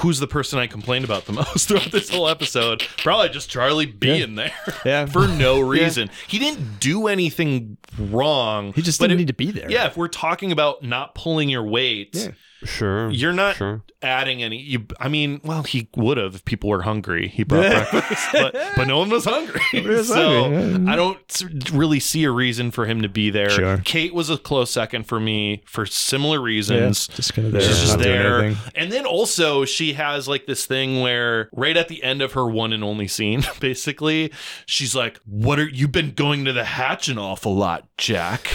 who's the person I complained about the (laughs) most throughout this whole episode? Probably just Charlie being there (laughs) yeah. for no (laughs) reason. He didn't do anything wrong. he just didn't it- need to be there. Yeah, if we're talking about not pulling your weight, Yeah. Sure. you're not Sure. adding any. You, I mean, well, he would have if people were hungry. He brought (laughs) breakfast, but, but no one was hungry. (laughs) was so hungry, yeah. I don't really see a reason for him to be there. Sure. Kate was a close second for me for similar Yeah, reasons. just kind of there. She's just there. And then also, she has like this thing where right at the end of her one and only scene, (laughs) basically, she's like, What are you've been going to the hatch an awful lot, Jack?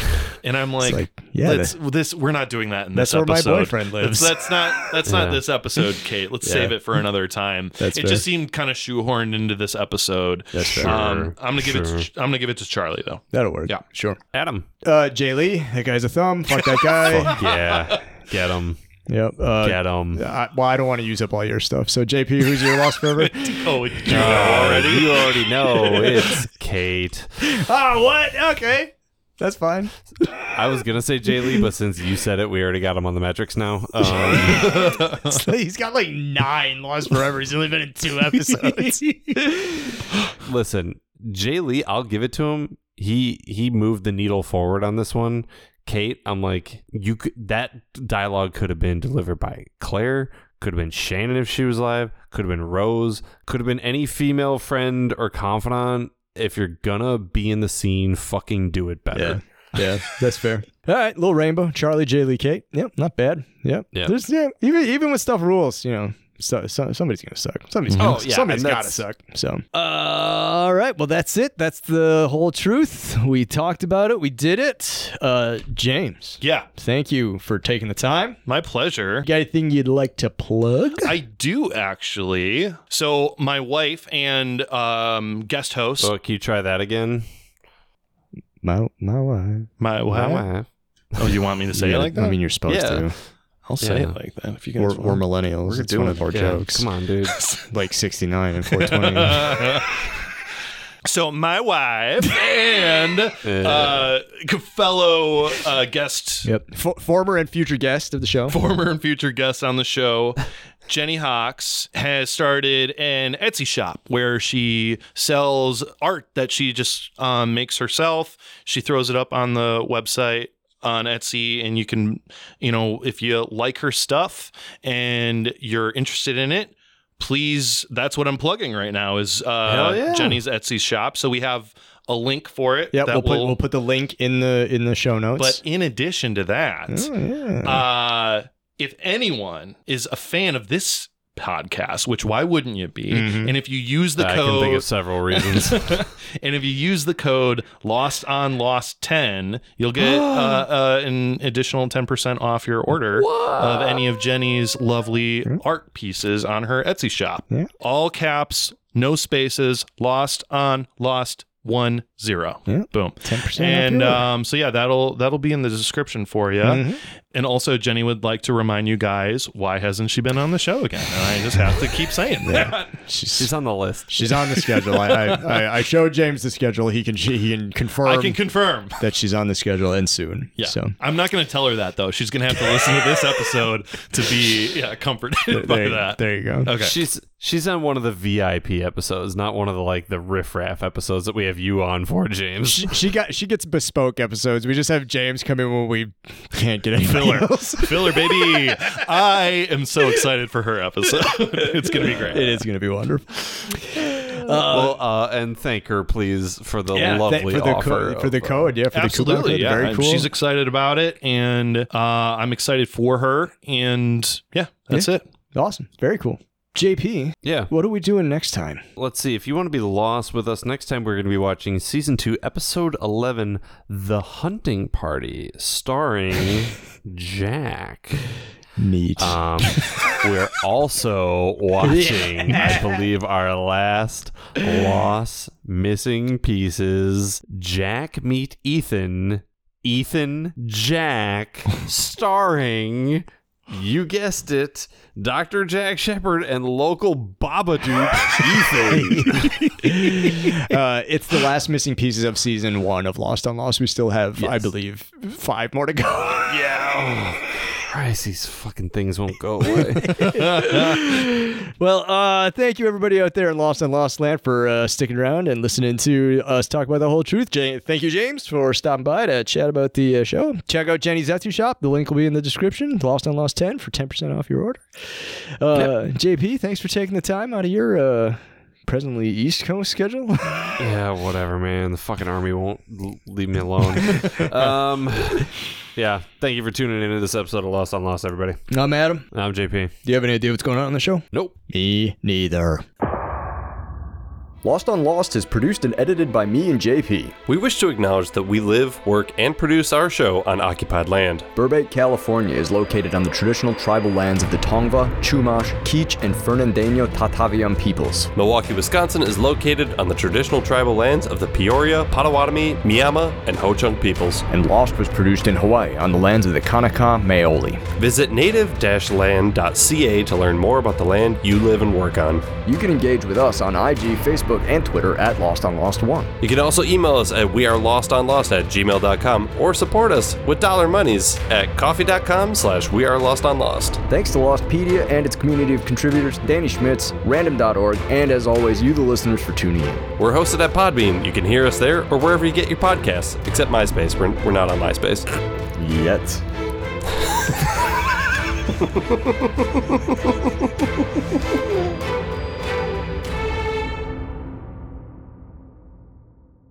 And I'm like, like, yeah, let's, this we're not doing that in this episode. That's where my boyfriend lives. That's, that's not that's not this episode, Kate. Let's Yeah. save it for another time. (laughs) That's it fair. just seemed kind of shoehorned into this episode. That's fair. Um, I'm gonna give it. To, I'm gonna give it to Charlie though. That'll work. Yeah. sure. Adam. Uh, Jae Lee, that guy's a thumb. Fuck that guy. (laughs) Yeah. Get him. yep. Uh, Get him. I, well, I don't want to use up all your stuff. So, JP, who's your lost forever? (laughs) Oh, you know already. You already know it's Kate. oh, what? Okay, that's fine. I was gonna say Jae Lee, but since you said it, we already got him on the metrics now. Um, (laughs) He's got like nine lost forever. He's only been in two episodes. (laughs) listen, Jae Lee, I'll give it to him. He he moved the needle forward on this one. Kate, I'm like, you could that dialogue could have been delivered by Claire, could have been Shannon if she was alive, could have been Rose, could have been any female friend or confidant. If you're gonna be in the scene, fucking do it better. yeah, that's fair. (laughs) All right, little rainbow, Charlie, J. Lee, Kate. Yep, not bad. Yep. Yeah. There's yeah, even even with stuff rules, you know. So, so, somebody's gonna suck. Somebody's gonna, Oh, yeah, somebody's and gotta suck. So, uh, all right. Well, that's it. That's the whole truth. We talked about it. We did it. Uh, James, Yeah, thank you for taking the time. my pleasure. Got anything you'd like to plug? I do actually. So my wife and um, guest host, So can you try that again? My my wife. my My wife. Oh, you want me to say it like that? I mean, you're supposed Yeah. to. I'll say Yeah. it like that if you We're, guys we're millennials. We're it's one of our. Yeah, jokes. Come on, dude. (laughs) Like 69 and 420. (laughs) So my wife and (laughs) uh, fellow uh, guest, yep. Former and future guest of the show. former and future guest on the show, Jenny Hawks has started an Etsy shop where she sells art that she just um, makes herself. She throws it up on the website on Etsy, and you can, you know, if you like her stuff and you're interested in it. Please, that's what I'm plugging right now is uh, yeah. Jenny's Etsy shop. So we have a link for it. Yeah, we'll put will- we'll put the link in the in the show notes. but in addition to that, oh, yeah. uh, if anyone is a fan of this podcast, which why wouldn't you be? Mhm. And if you use the I can think code, of several reasons. (laughs) and if you use the code Lost on Lost ten, you'll get (gasps) uh, uh, an additional ten percent off your order of any of Jenny's lovely art pieces on her Etsy shop. Yeah. All caps, no spaces. Lost on Lost one zero. Yeah. Boom. 10% And um, so yeah, that'll that'll be in the description for you. Mhm. And also, Jenny would like to remind you guys why hasn't she been on the show again? And I just have to keep saying that. (laughs) she's, She's on the list. she's on the schedule. I, I, I, I showed James the schedule. He can he can confirm I can confirm. that she's on the schedule and soon. Yeah, So I'm not going to tell her that though. She's going to have to listen to this episode to be yeah comforted by there, that. there you go. Okay. She's she's on one of the VIP episodes, not one of the like the riffraff episodes that we have you on for, James. She, she got she gets bespoke episodes. We just have James come in when we can't get any Filler. else. (laughs) Filler baby. I am so excited for her episode. (laughs) it's going to be great. It is going to be wonderful. well, uh, and thank her, please, for the Yeah, lovely thank- for the offer co- for the uh, code. Yeah, for the Absolutely, code. yeah. Very cool. She's excited about it, and uh, I'm excited for her. And yeah, that's it. awesome. Very cool. JP, Yeah. what are we doing next time? Let's see. If you want to be lost with us next time, we're going to be watching season two, episode 11, The Hunting Party, starring (laughs) Jack. Neat. Um, we're also (laughs) watching, I believe, our last lost missing pieces Jack Meet Ethan, Ethan Jack, starring. You guessed it, Dr. Jack Shephard and local Babadook Ethan. (laughs) uh, it's the last missing pieces of season one of Lost on Lost. We still have, I believe, five more to go. yeah. (laughs) Christ, these fucking things won't go away. (laughs) well, uh, thank you everybody out there in Lost and Lost Land for uh, sticking around and listening to us talk about the whole truth. Ja- thank you, James, for stopping by to chat about the uh, show. Check out Jenny's Etsy shop. The link will be in the description. Lost and Lost 10 for 10% off your order. Uh, JP, thanks for taking the time out of your uh, presently East Coast schedule. Yeah, whatever, man. The fucking army won't l- leave me alone. (laughs) um, yeah, thank you for tuning into this episode of Lost on Lost, everybody. I'm Adam. I'm JP. Do you have any idea what's going on on the show? Nope. Me neither. Lost on Lost is produced and edited by me and JP. We wish to acknowledge that we live, work, and produce our show on occupied land. Burbank, California is located on the traditional tribal lands of the Tongva, Chumash, Kizh, and Fernandino Tataviam peoples. Milwaukee, Wisconsin is located on the traditional tribal lands of the Peoria, Potawatomi, Miama, and Ho Chunk peoples. And Lost was produced in Hawaii on the lands of the Kanaka Maoli. Visit native-land.ca to learn more about the land you live and work on. You can engage with us on IG, Facebook, and Twitter at Lost on Lost 1. You can also email us at wearelostonlost at gmail.com or support us with dollar monies at ko-fi.com slash wearelostonlost. Thanks to Lostpedia and its community of contributors, Danny Schmitz, random.org, and as always, you, the listeners, for tuning in. We're hosted at Podbean. You can hear us there or wherever you get your podcasts, except MySpace. We're, we're not on MySpace. Yet. (laughs)